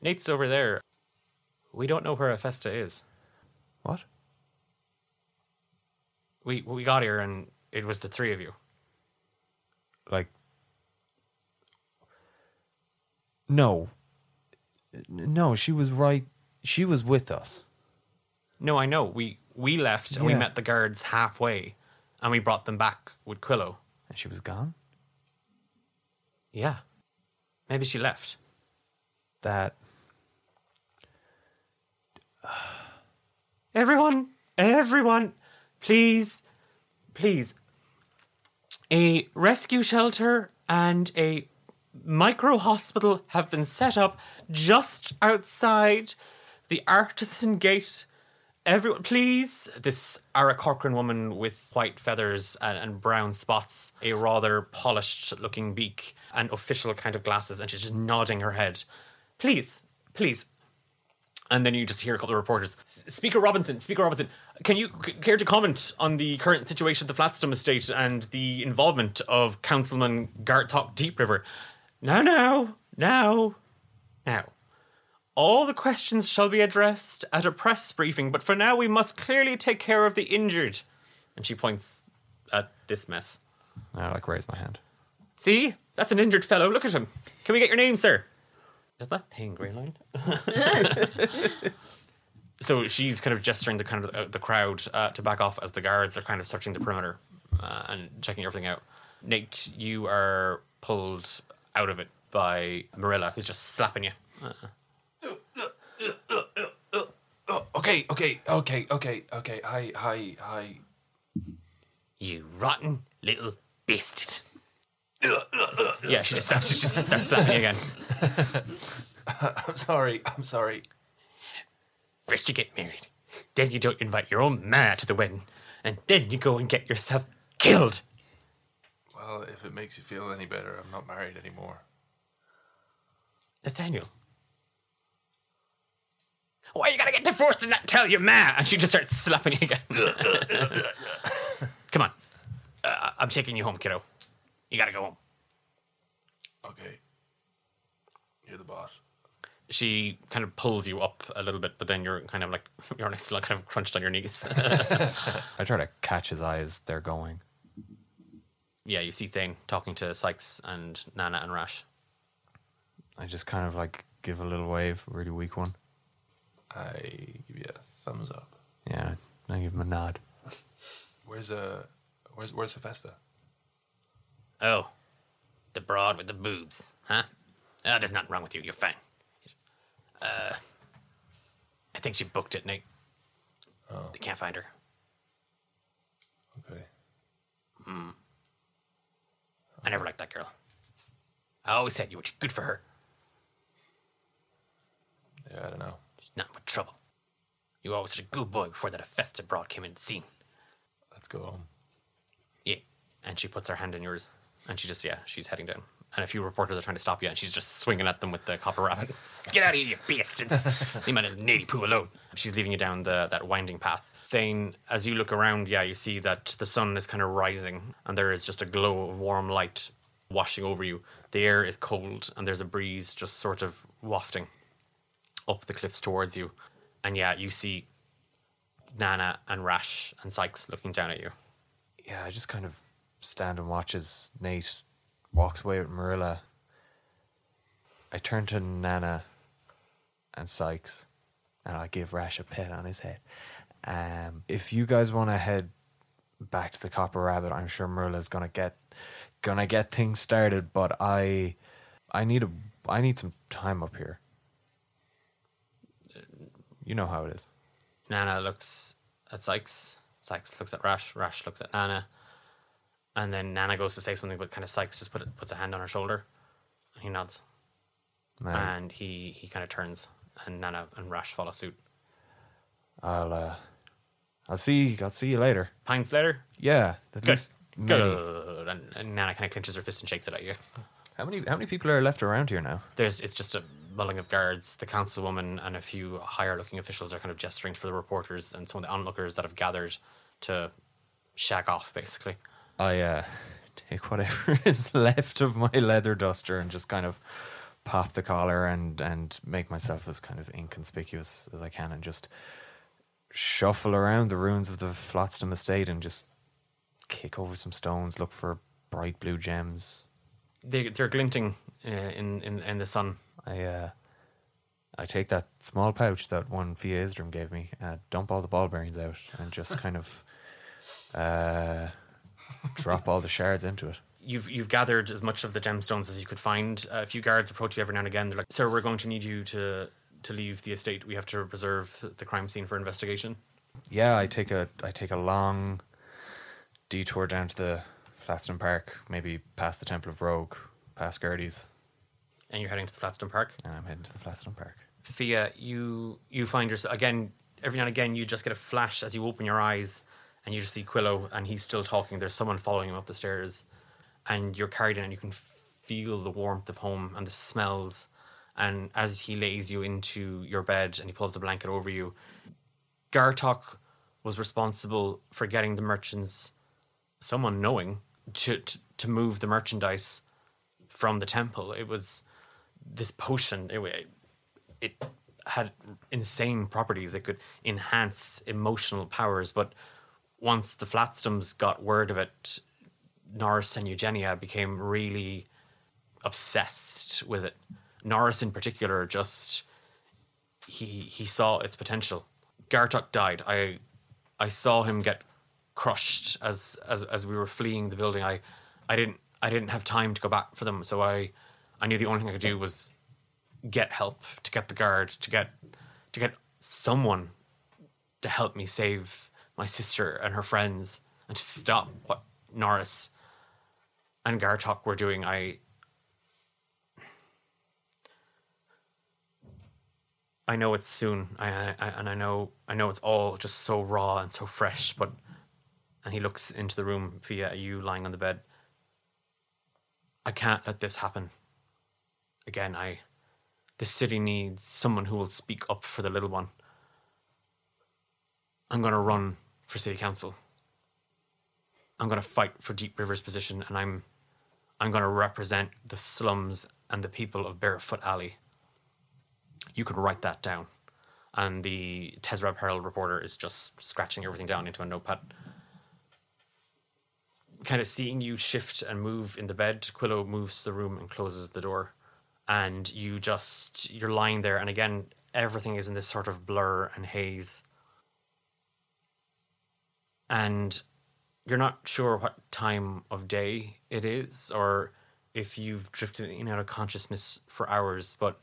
Nate's over there. We don't know where Festa is. What? We we got here and it was the three of you. Like, no, no, she was right. She was with us. No, I know. We we left and we Yeah. met the guards halfway, and we brought them back with Quillo. And she was gone? Yeah, maybe she left. That. Everyone, everyone, please, please. A rescue shelter and a micro hospital have been set up just outside the Artisan Gate. Everyone, please. This Aarakocra woman with white feathers and, and brown spots, a rather polished looking beak, and official kind of glasses, and she's just nodding her head. Please, please, and then you just hear a couple of reporters. Speaker Robinson, Speaker Robinson, can you c- care to comment on the current situation at the Flatstone estate and the involvement of Councilman Gartok Deep River? Now, now, now, now. All the questions shall be addressed at a press briefing, but for now we must clearly take care of the injured. And she points at this mess. I like raise my hand. See? That's an injured fellow. Look at him. Can we get your name, sir? Is that Thane Greyline? <laughs> <laughs> so she's kind of gesturing the kind of uh, the crowd uh, to back off as the guards are kind of searching the perimeter uh, and checking everything out. Nate, you are pulled out of it by Marilla, who's just slapping you. Okay, okay, okay, okay, okay. Hi, hi, hi. You rotten little bastard. Yeah, she just starts, she just starts slapping you again. <laughs> I'm sorry. I'm sorry. First you get married, then you don't invite your own ma to the wedding, and then you go and get yourself killed. Well, if it makes you feel any better, I'm not married anymore. Nathaniel. Why you gotta get divorced and not tell your ma? And she just starts slapping you again. <laughs> Come on. Uh, I'm taking you home, kiddo. You gotta go home. Okay. You're the boss. She kind of pulls you up a little bit, but then you're kind of like, <laughs> you're still kind of crunched on your knees. <laughs> I try to catch his eyes. they're going. yeah, you see Thane talking to Sykes and Nana and Rash. I just kind of like give a little wave, a really weak one. I give you a thumbs up. Yeah, I give him a nod. Where's uh where's where's Hephaestus? Oh, the broad with the boobs, huh? Oh, there's nothing wrong with you. You're fine. Uh, I think she booked it, Nate. Oh. They can't find her. Okay. Hmm. I never liked that girl. I always said you were good for her. Yeah, I don't know. She's not much trouble. You were always such a good boy before that Festa broad came into the scene. Let's go home. Yeah. And she puts her hand in yours. And she just, yeah, she's heading down. And a few reporters are trying to stop you, and she's just swinging at them with the copper rabbit. <laughs> Get out of here, you bastards! Leave my little nady poo alone. She's leading you down the that winding path. Thane, as you look around, yeah, you see that the sun is kind of rising, and there is just a glow of warm light washing over you. The air is cold, and there's a breeze just sort of wafting up the cliffs towards you. And yeah, you see Nana and Rash and Sykes looking down at you. Yeah, I just kind of stand and watch as Nate walks away with Marilla. I turn to Nana and Sykes, and I give Rash a pet on his head. Um, if you guys want to head back to the Copper Rabbit, I'm sure Marilla's gonna get gonna get things started. But I, I need a I need some time up here. You know how it is. Nana looks at Sykes. Sykes looks at Rash. Rash looks at Nana. And then Nana goes to say something, but kind of Sykes just put, puts a hand on her shoulder. And he nods. And he, he kind of turns. And Nana and Rash follow suit. I'll uh, I'll see. I'll see you later. Pints later. Yeah, at Good. least. Good. And, and Nana kind of clenches her fist and shakes it at you. How many how many people are left around here now? There's it's just a mulling of guards. The councilwoman and a few higher looking officials are kind of gesturing for the reporters and some of the onlookers that have gathered to shag off, basically. I uh, take whatever <laughs> is left of my leather duster and just kind of pop the collar and and make myself as kind of inconspicuous as I can and just shuffle around the ruins of the Flatstone estate and just kick over some stones, look for bright blue gems. They, they're glinting uh, in, in, in the sun. I uh, I take that small pouch that one Fia Isdrum gave me, uh, dump all the ball bearings out, and just kind of <laughs> uh, drop all the shards into it. You've you've gathered as much of the gemstones as you could find. Uh, a few guards approach you every now and again. They're like, "Sir, we're going to need you to to leave the estate. We have to preserve the crime scene for investigation." Yeah, I take a I take a long detour down to the Flatstone Park, maybe past the Temple of Rogue, past Gertie's, And you're heading to the Flatstone Park. and I'm heading to the Flatstone Park. Fia, you you find yourself again every now and again. You just get a flash as you open your eyes, and you just see Quillo, and he's still talking. There's someone following him up the stairs, and you're carried in, and you can feel the warmth of home and the smells. And as he lays you into your bed, and he pulls a blanket over you, Gartok was responsible for getting the merchants, someone knowing, to, to to move the merchandise from the temple. It was this potion. It, it had insane properties. It could enhance emotional powers. But once the Flatstones got word of it, Norris and Eugenia became really obsessed with it. Norris, in particular, just he he saw its potential. Gartok died. I I saw him get crushed as as as we were fleeing the building. I I didn't I didn't have time to go back for them, so I I knew the only thing I could do was get help to get the guard to get to get someone to help me save my sister and her friends and to stop what Norris and Gartok were doing. I I know it's soon, I, I, and I know I know it's all just so raw and so fresh. But and he looks into the room Fia you lying on the bed. I can't let this happen. Again, I the city needs someone who will speak up for the little one. I'm to run for city council. I'm going to fight for Deep River's position, and I'm I'm going to represent the slums and the people of Barefoot Alley. You could write that down. And the Tesrab Herald reporter is just scratching everything down into a notepad. Kind of seeing you shift and move in the bed, Quillo moves the room and closes the door. And you just, you're lying there, and again, everything is in this sort of blur and haze. And you're not sure what time of day it is or if you've drifted in and out of consciousness for hours, but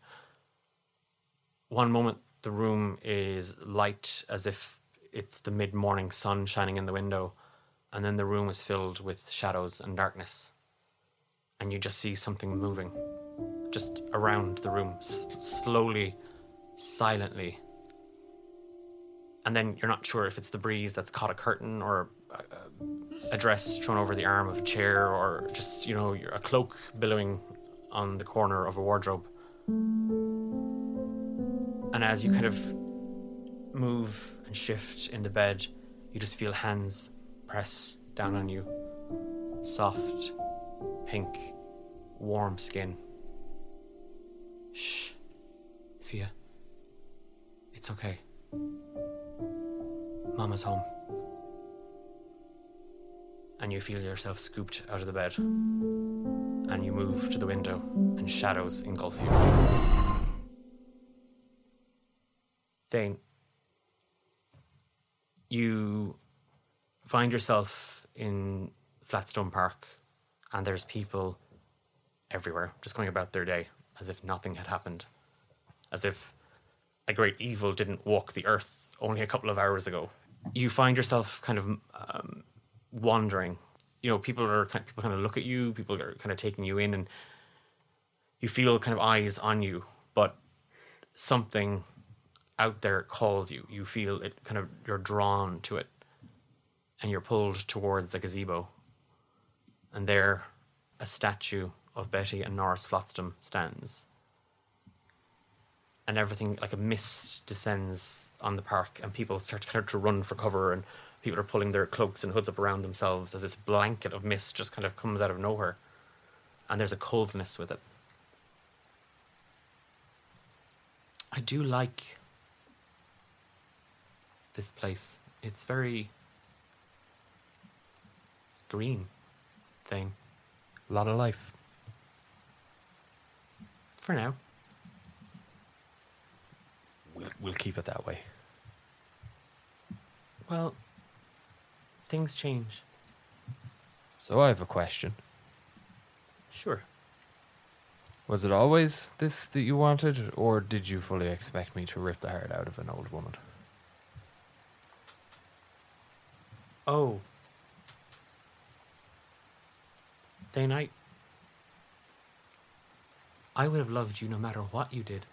one moment the room is light as if it's the mid morning sun shining in the window, and then the room is filled with shadows and darkness. And you just see something moving just around the room, s- slowly, silently. And then you're not sure if it's the breeze that's caught a curtain or a, a dress thrown over the arm of a chair or just, you know, a cloak billowing on the corner of a wardrobe. And as you kind of move and shift in the bed, you just feel hands press down on you. Soft, pink, warm skin. Shh. Fia. It's okay. Mama's home. And you feel yourself scooped out of the bed. And you move to the window, and shadows engulf you. Thane, you find yourself in Flatstone Park, and there's people everywhere just going about their day as if nothing had happened, as if a great evil didn't walk the earth only a couple of hours ago. You find yourself kind of um, wandering. You know, people are kind people kind of look at you. People are kind of taking you in, and you feel kind of eyes on you. But something out there calls you. You feel it kind of you're drawn to it, and you're pulled towards a gazebo. And there, a statue of Betty and Norris Flatstone stands. And everything like a mist descends on the park, and people start to kind of to run for cover, and people are pulling their cloaks and hoods up around themselves as this blanket of mist just kind of comes out of nowhere. And there's a coldness with it. I do like this place. It's very green Thane A lot of life. for now. We'll, we'll keep it that way. Well, things change. So I have a question. Sure. Was it always this that you wanted, or did you fully expect me to rip the heart out of an old woman? Oh. Thane, I. I would have loved you no matter what you did.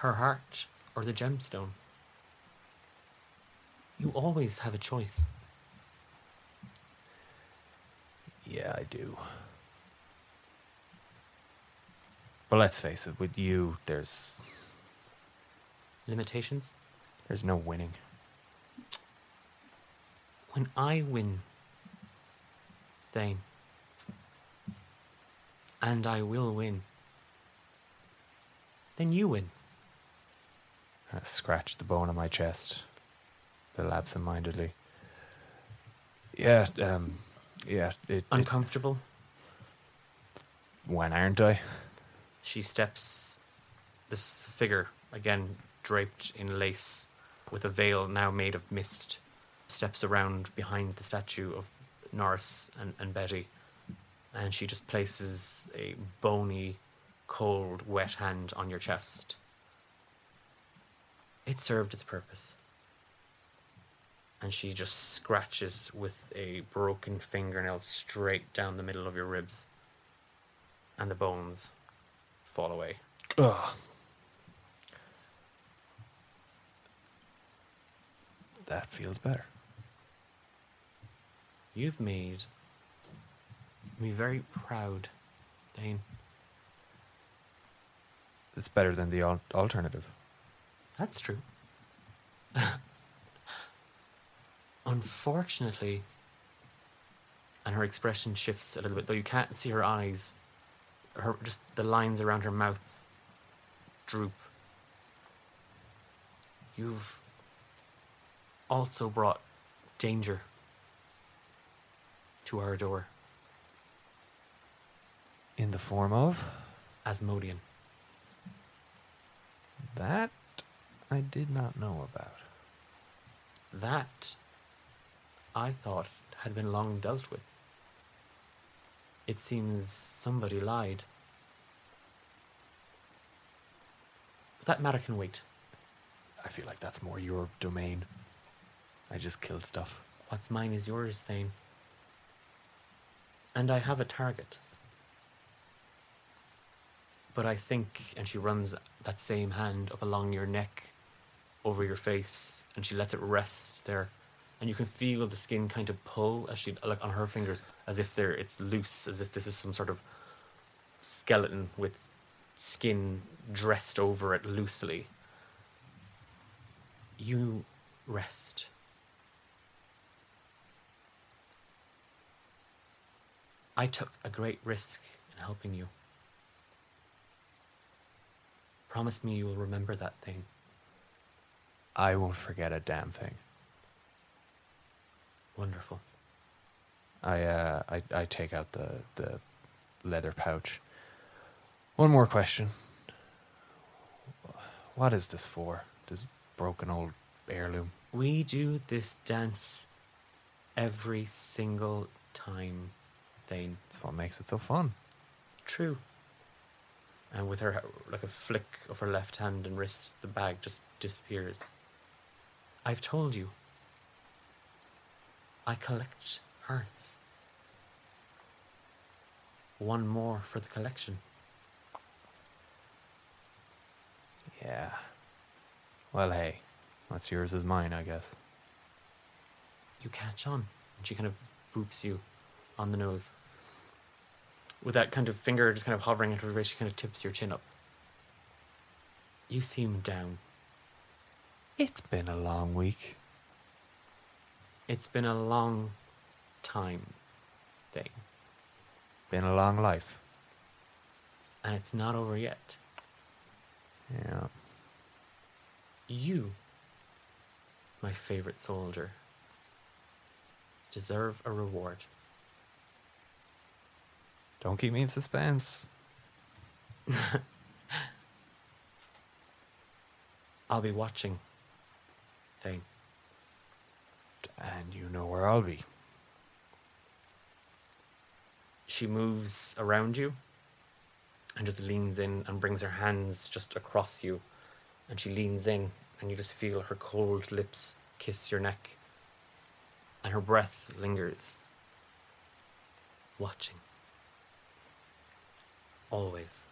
Her heart or the gemstone. You always have a choice. Yeah, I do. But let's face it, with you, there's Limitations? there's no winning. When I win, Thane, and I will win, then you win. I scratched the bone on my chest, a little absent-mindedly. Yeah, um, yeah. It, it, Uncomfortable? when aren't I? She steps, this figure, again draped in lace, with a veil now made of mist, steps around behind the statue of Norris and, and Betty, and she just places a bony, cold, wet hand on your chest. It served its purpose. And she just scratches with a broken fingernail straight down the middle of your ribs, and the bones fall away. Ugh. That feels better. You've made me very proud, Thane. It's better than the al- alternative. That's true. Unfortunately, and her expression shifts a little bit, though you can't see her eyes. Her just the lines around her mouth droop. You've also brought danger to our door, In the form of Asmodian. that I did not know about. That I thought had been long dealt with. It seems somebody lied. But that matter can wait. I feel like that's more your domain. I just kill stuff. What's mine is yours, Thane. And I have a target. But I think, and she runs that same hand up along your neck, over your face, and she lets it rest there. And you can feel the skin kind of pull as she, like on her fingers, as if they're, it's loose, as if this is some sort of skeleton with skin dressed over it loosely. You rest. I took a great risk in helping you. Promise me you will remember that Thane. I won't forget a damn thing. Wonderful. I uh I, I take out the, the leather pouch. One more question. What is this for? This broken old heirloom. We do this dance every single time, Thane. That's what makes it so fun. True. And with her, like a flick of her left hand and wrist, the bag just disappears. I've told you. I collect hearts. One more for the collection. Yeah. Well, hey, what's yours is mine, I guess. You catch on. And she kind of boops you on the nose. With that kind of finger just kind of hovering at her face, she kind of tips your chin up. You seem down. It's been a long week. It's been a long time Thane. Been a long life. And it's not over yet. Yeah. You, my favorite soldier, deserve a reward. Don't keep me in suspense. <laughs> I'll be watching. Thane. And you know where I'll be. She moves around you and just leans in and brings her hands just across you. And she leans in, and you just feel her cold lips kiss your neck. And her breath lingers. Watching. Always.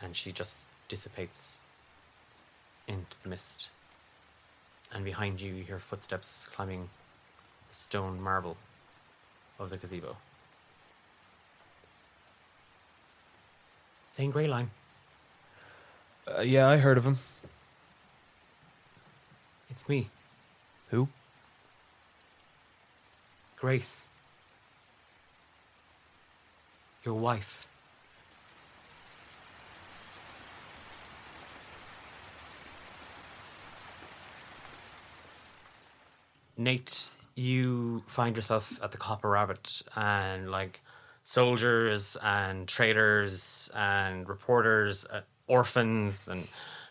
And she just dissipates into the mist. And behind you, you hear footsteps climbing the stone marble of the gazebo. Thane Greyline. Uh, yeah, I heard of him. It's me, Who? Grace. Your wife. Nate, you find yourself at the Copper Rabbit, and like soldiers and traders and reporters, uh, orphans and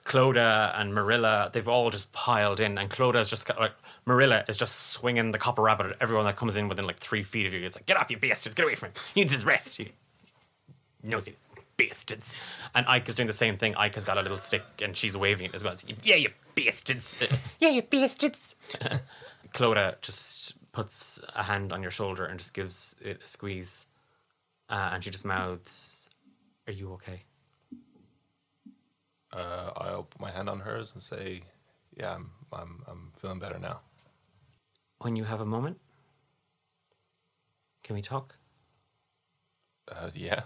Clodagh and Marilla, they've all just piled in, and Clodagh is just got, like Marilla is just swinging the Copper Rabbit at everyone that comes in within like three feet of you. It's like, get off, you bastards, get away from him. He needs his rest. He knows it. Bastards. And Ike is doing the same thing. Ike has got a little stick and she's waving it as well. It's, yeah, you bastards. <laughs> yeah, you bastards. <laughs> Clodagh just puts a hand on your shoulder and just gives it a squeeze. Uh, and she just mouths, Are you okay? Uh, I'll put my hand on hers and say, "Yeah, I'm, I'm, I'm feeling better now." When you have a moment, can we talk? Uh, yeah.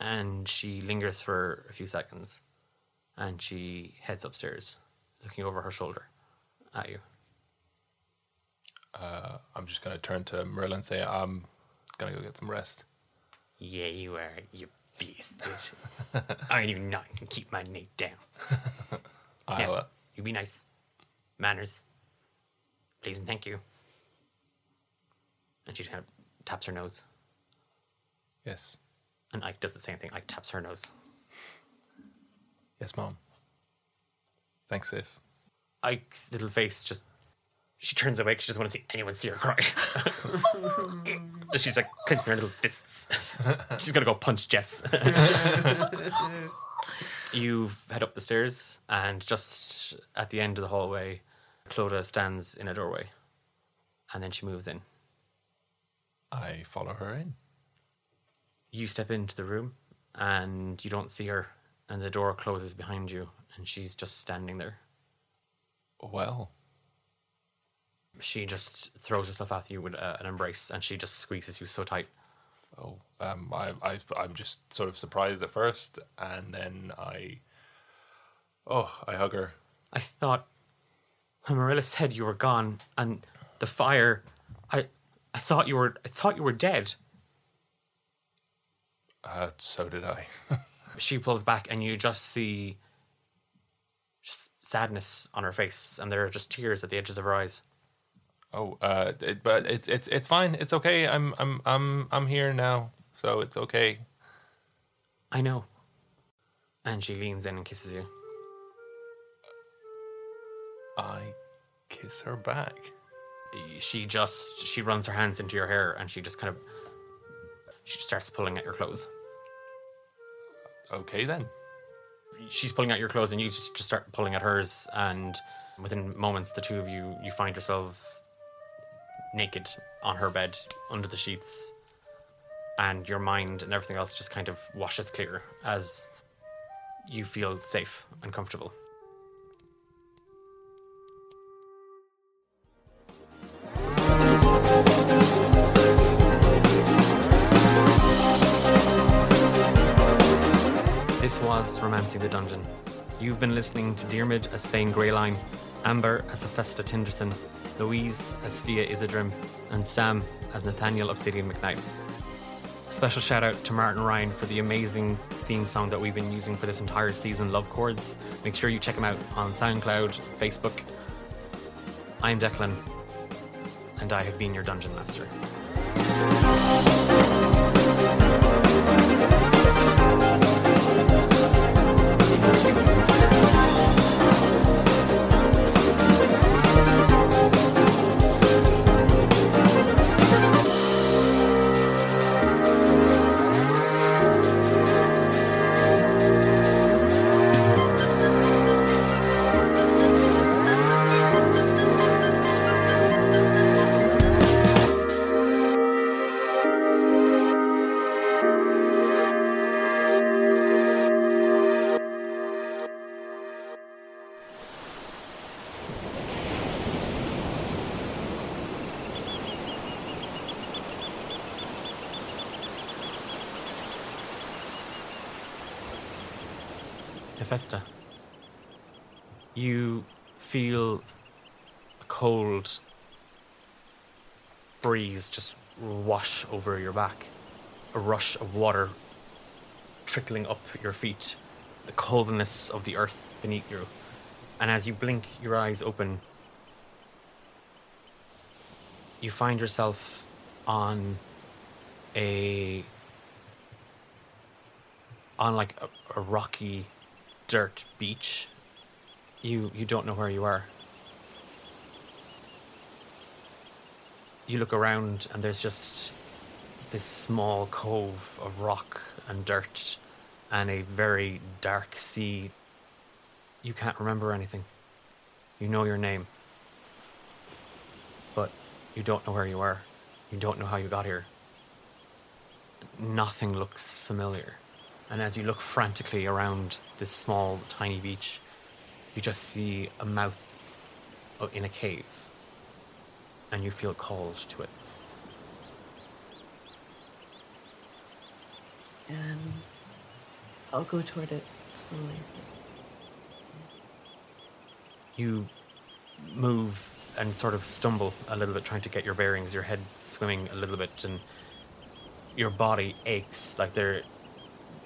And she lingers for a few seconds and she heads upstairs, looking over her shoulder at you. Uh, I'm just gonna turn to Marilla and say, "I'm gonna go get some rest." Yeah, you are, you beast. bitch. <laughs> I even not can keep my Nate down. <laughs> I'll, Now, uh, you be nice. Manners. Please and thank you. And she kind of taps her nose. yes, And Ike does the same thing. Ike taps her nose. yes, mom. Thanks, sis. Ike's little face just she turns away 'cause she doesn't want to see anyone see her cry. <laughs> She's like clenching her little fists. <laughs> She's gonna go punch Jess. <laughs> you head up the stairs, and just at the end of the hallway, Clodagh stands in a doorway, and then she moves in. I follow her in. You step into the room, and you don't see her, and the door closes behind you, and she's just standing there. Well, She just throws herself at you with uh, an embrace, and she just squeezes you so tight. oh, um, I, I, I'm just sort of surprised at first, and then I, oh, I hug her. I thought Marilla said you were gone and the fire I I thought you were I thought you were dead. Uh, so did I. <laughs> She pulls back and you just see sadness on her face and there are just tears at the edges of her eyes. oh, uh, it, but it's it's it's fine. It's okay. I'm I'm I'm I'm here now, so it's okay. I know. And she leans in and kisses you. I kiss her back. She just she runs her hands into your hair and she just kind of she starts pulling at your clothes. Okay then. She's pulling out your clothes and you just, start pulling at hers and within moments the two of you you find yourself naked on her bed under the sheets and your mind and everything else just kind of washes clear as you feel safe and comfortable was Romancing the Dungeon. You've been listening to Diarmid as Thane Greyline, Amber as Hephaestus Tinderson, Louise as Fia Isidrim, and Sam as Nathaniel Obsidian McKnight. Special shout out to Martin Ryan for the amazing theme song that we've been using for this entire season, Love Chords. Make sure you check him out on SoundCloud, Facebook. I'm Declan, and I have been your Dungeon Master. Hephaestus, you feel a cold breeze just wash over your back, a rush of water trickling up your feet, the coldness of the earth beneath you. And as you blink your eyes open, you find yourself on a on like a, a rocky dirt beach. You you don't know where you are. You look around and there's just this small cove of rock and dirt and a very dark sea. You can't remember anything. You know your name. But you don't know where you are. You don't know how you got here. Nothing looks familiar. And as you look frantically around this small, tiny beach, you just see a mouth in a cave. And you feel called to it. And I'll go toward it slowly. you move and sort of stumble a little bit trying to get your bearings your head swimming a little bit and your body aches like there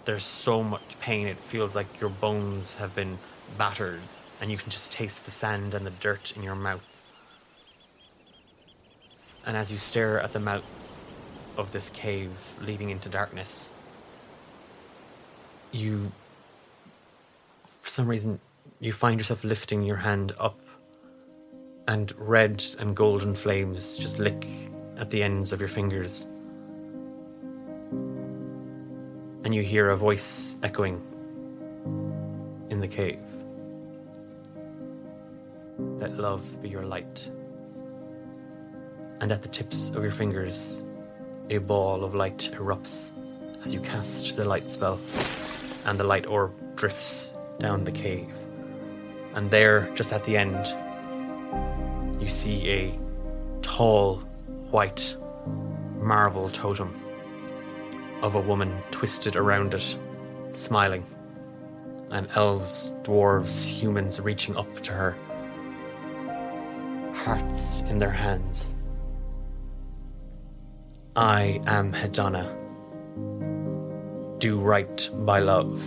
there's so much pain it feels like your bones have been battered and you can just taste the sand and the dirt in your mouth and as you stare at the mouth of this cave leading into darkness you for some reason, you find yourself lifting your hand up, and red and golden flames just lick at the ends of your fingers. And you hear a voice echoing in the cave. Let love be your light. And at the tips of your fingers, a ball of light erupts as you cast the light spell, and the light orb drifts down the cave. And there, just at the end, you see a tall, white marble totem of a woman twisted around it, smiling, and elves, dwarves, humans reaching up to her, hearts in their hands. I am Hedana. Do right by love.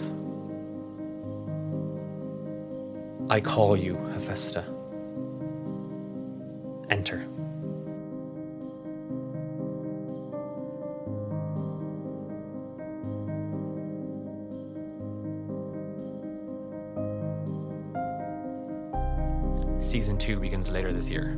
I call you, Hephaestus. Enter. Season 2 begins later this year.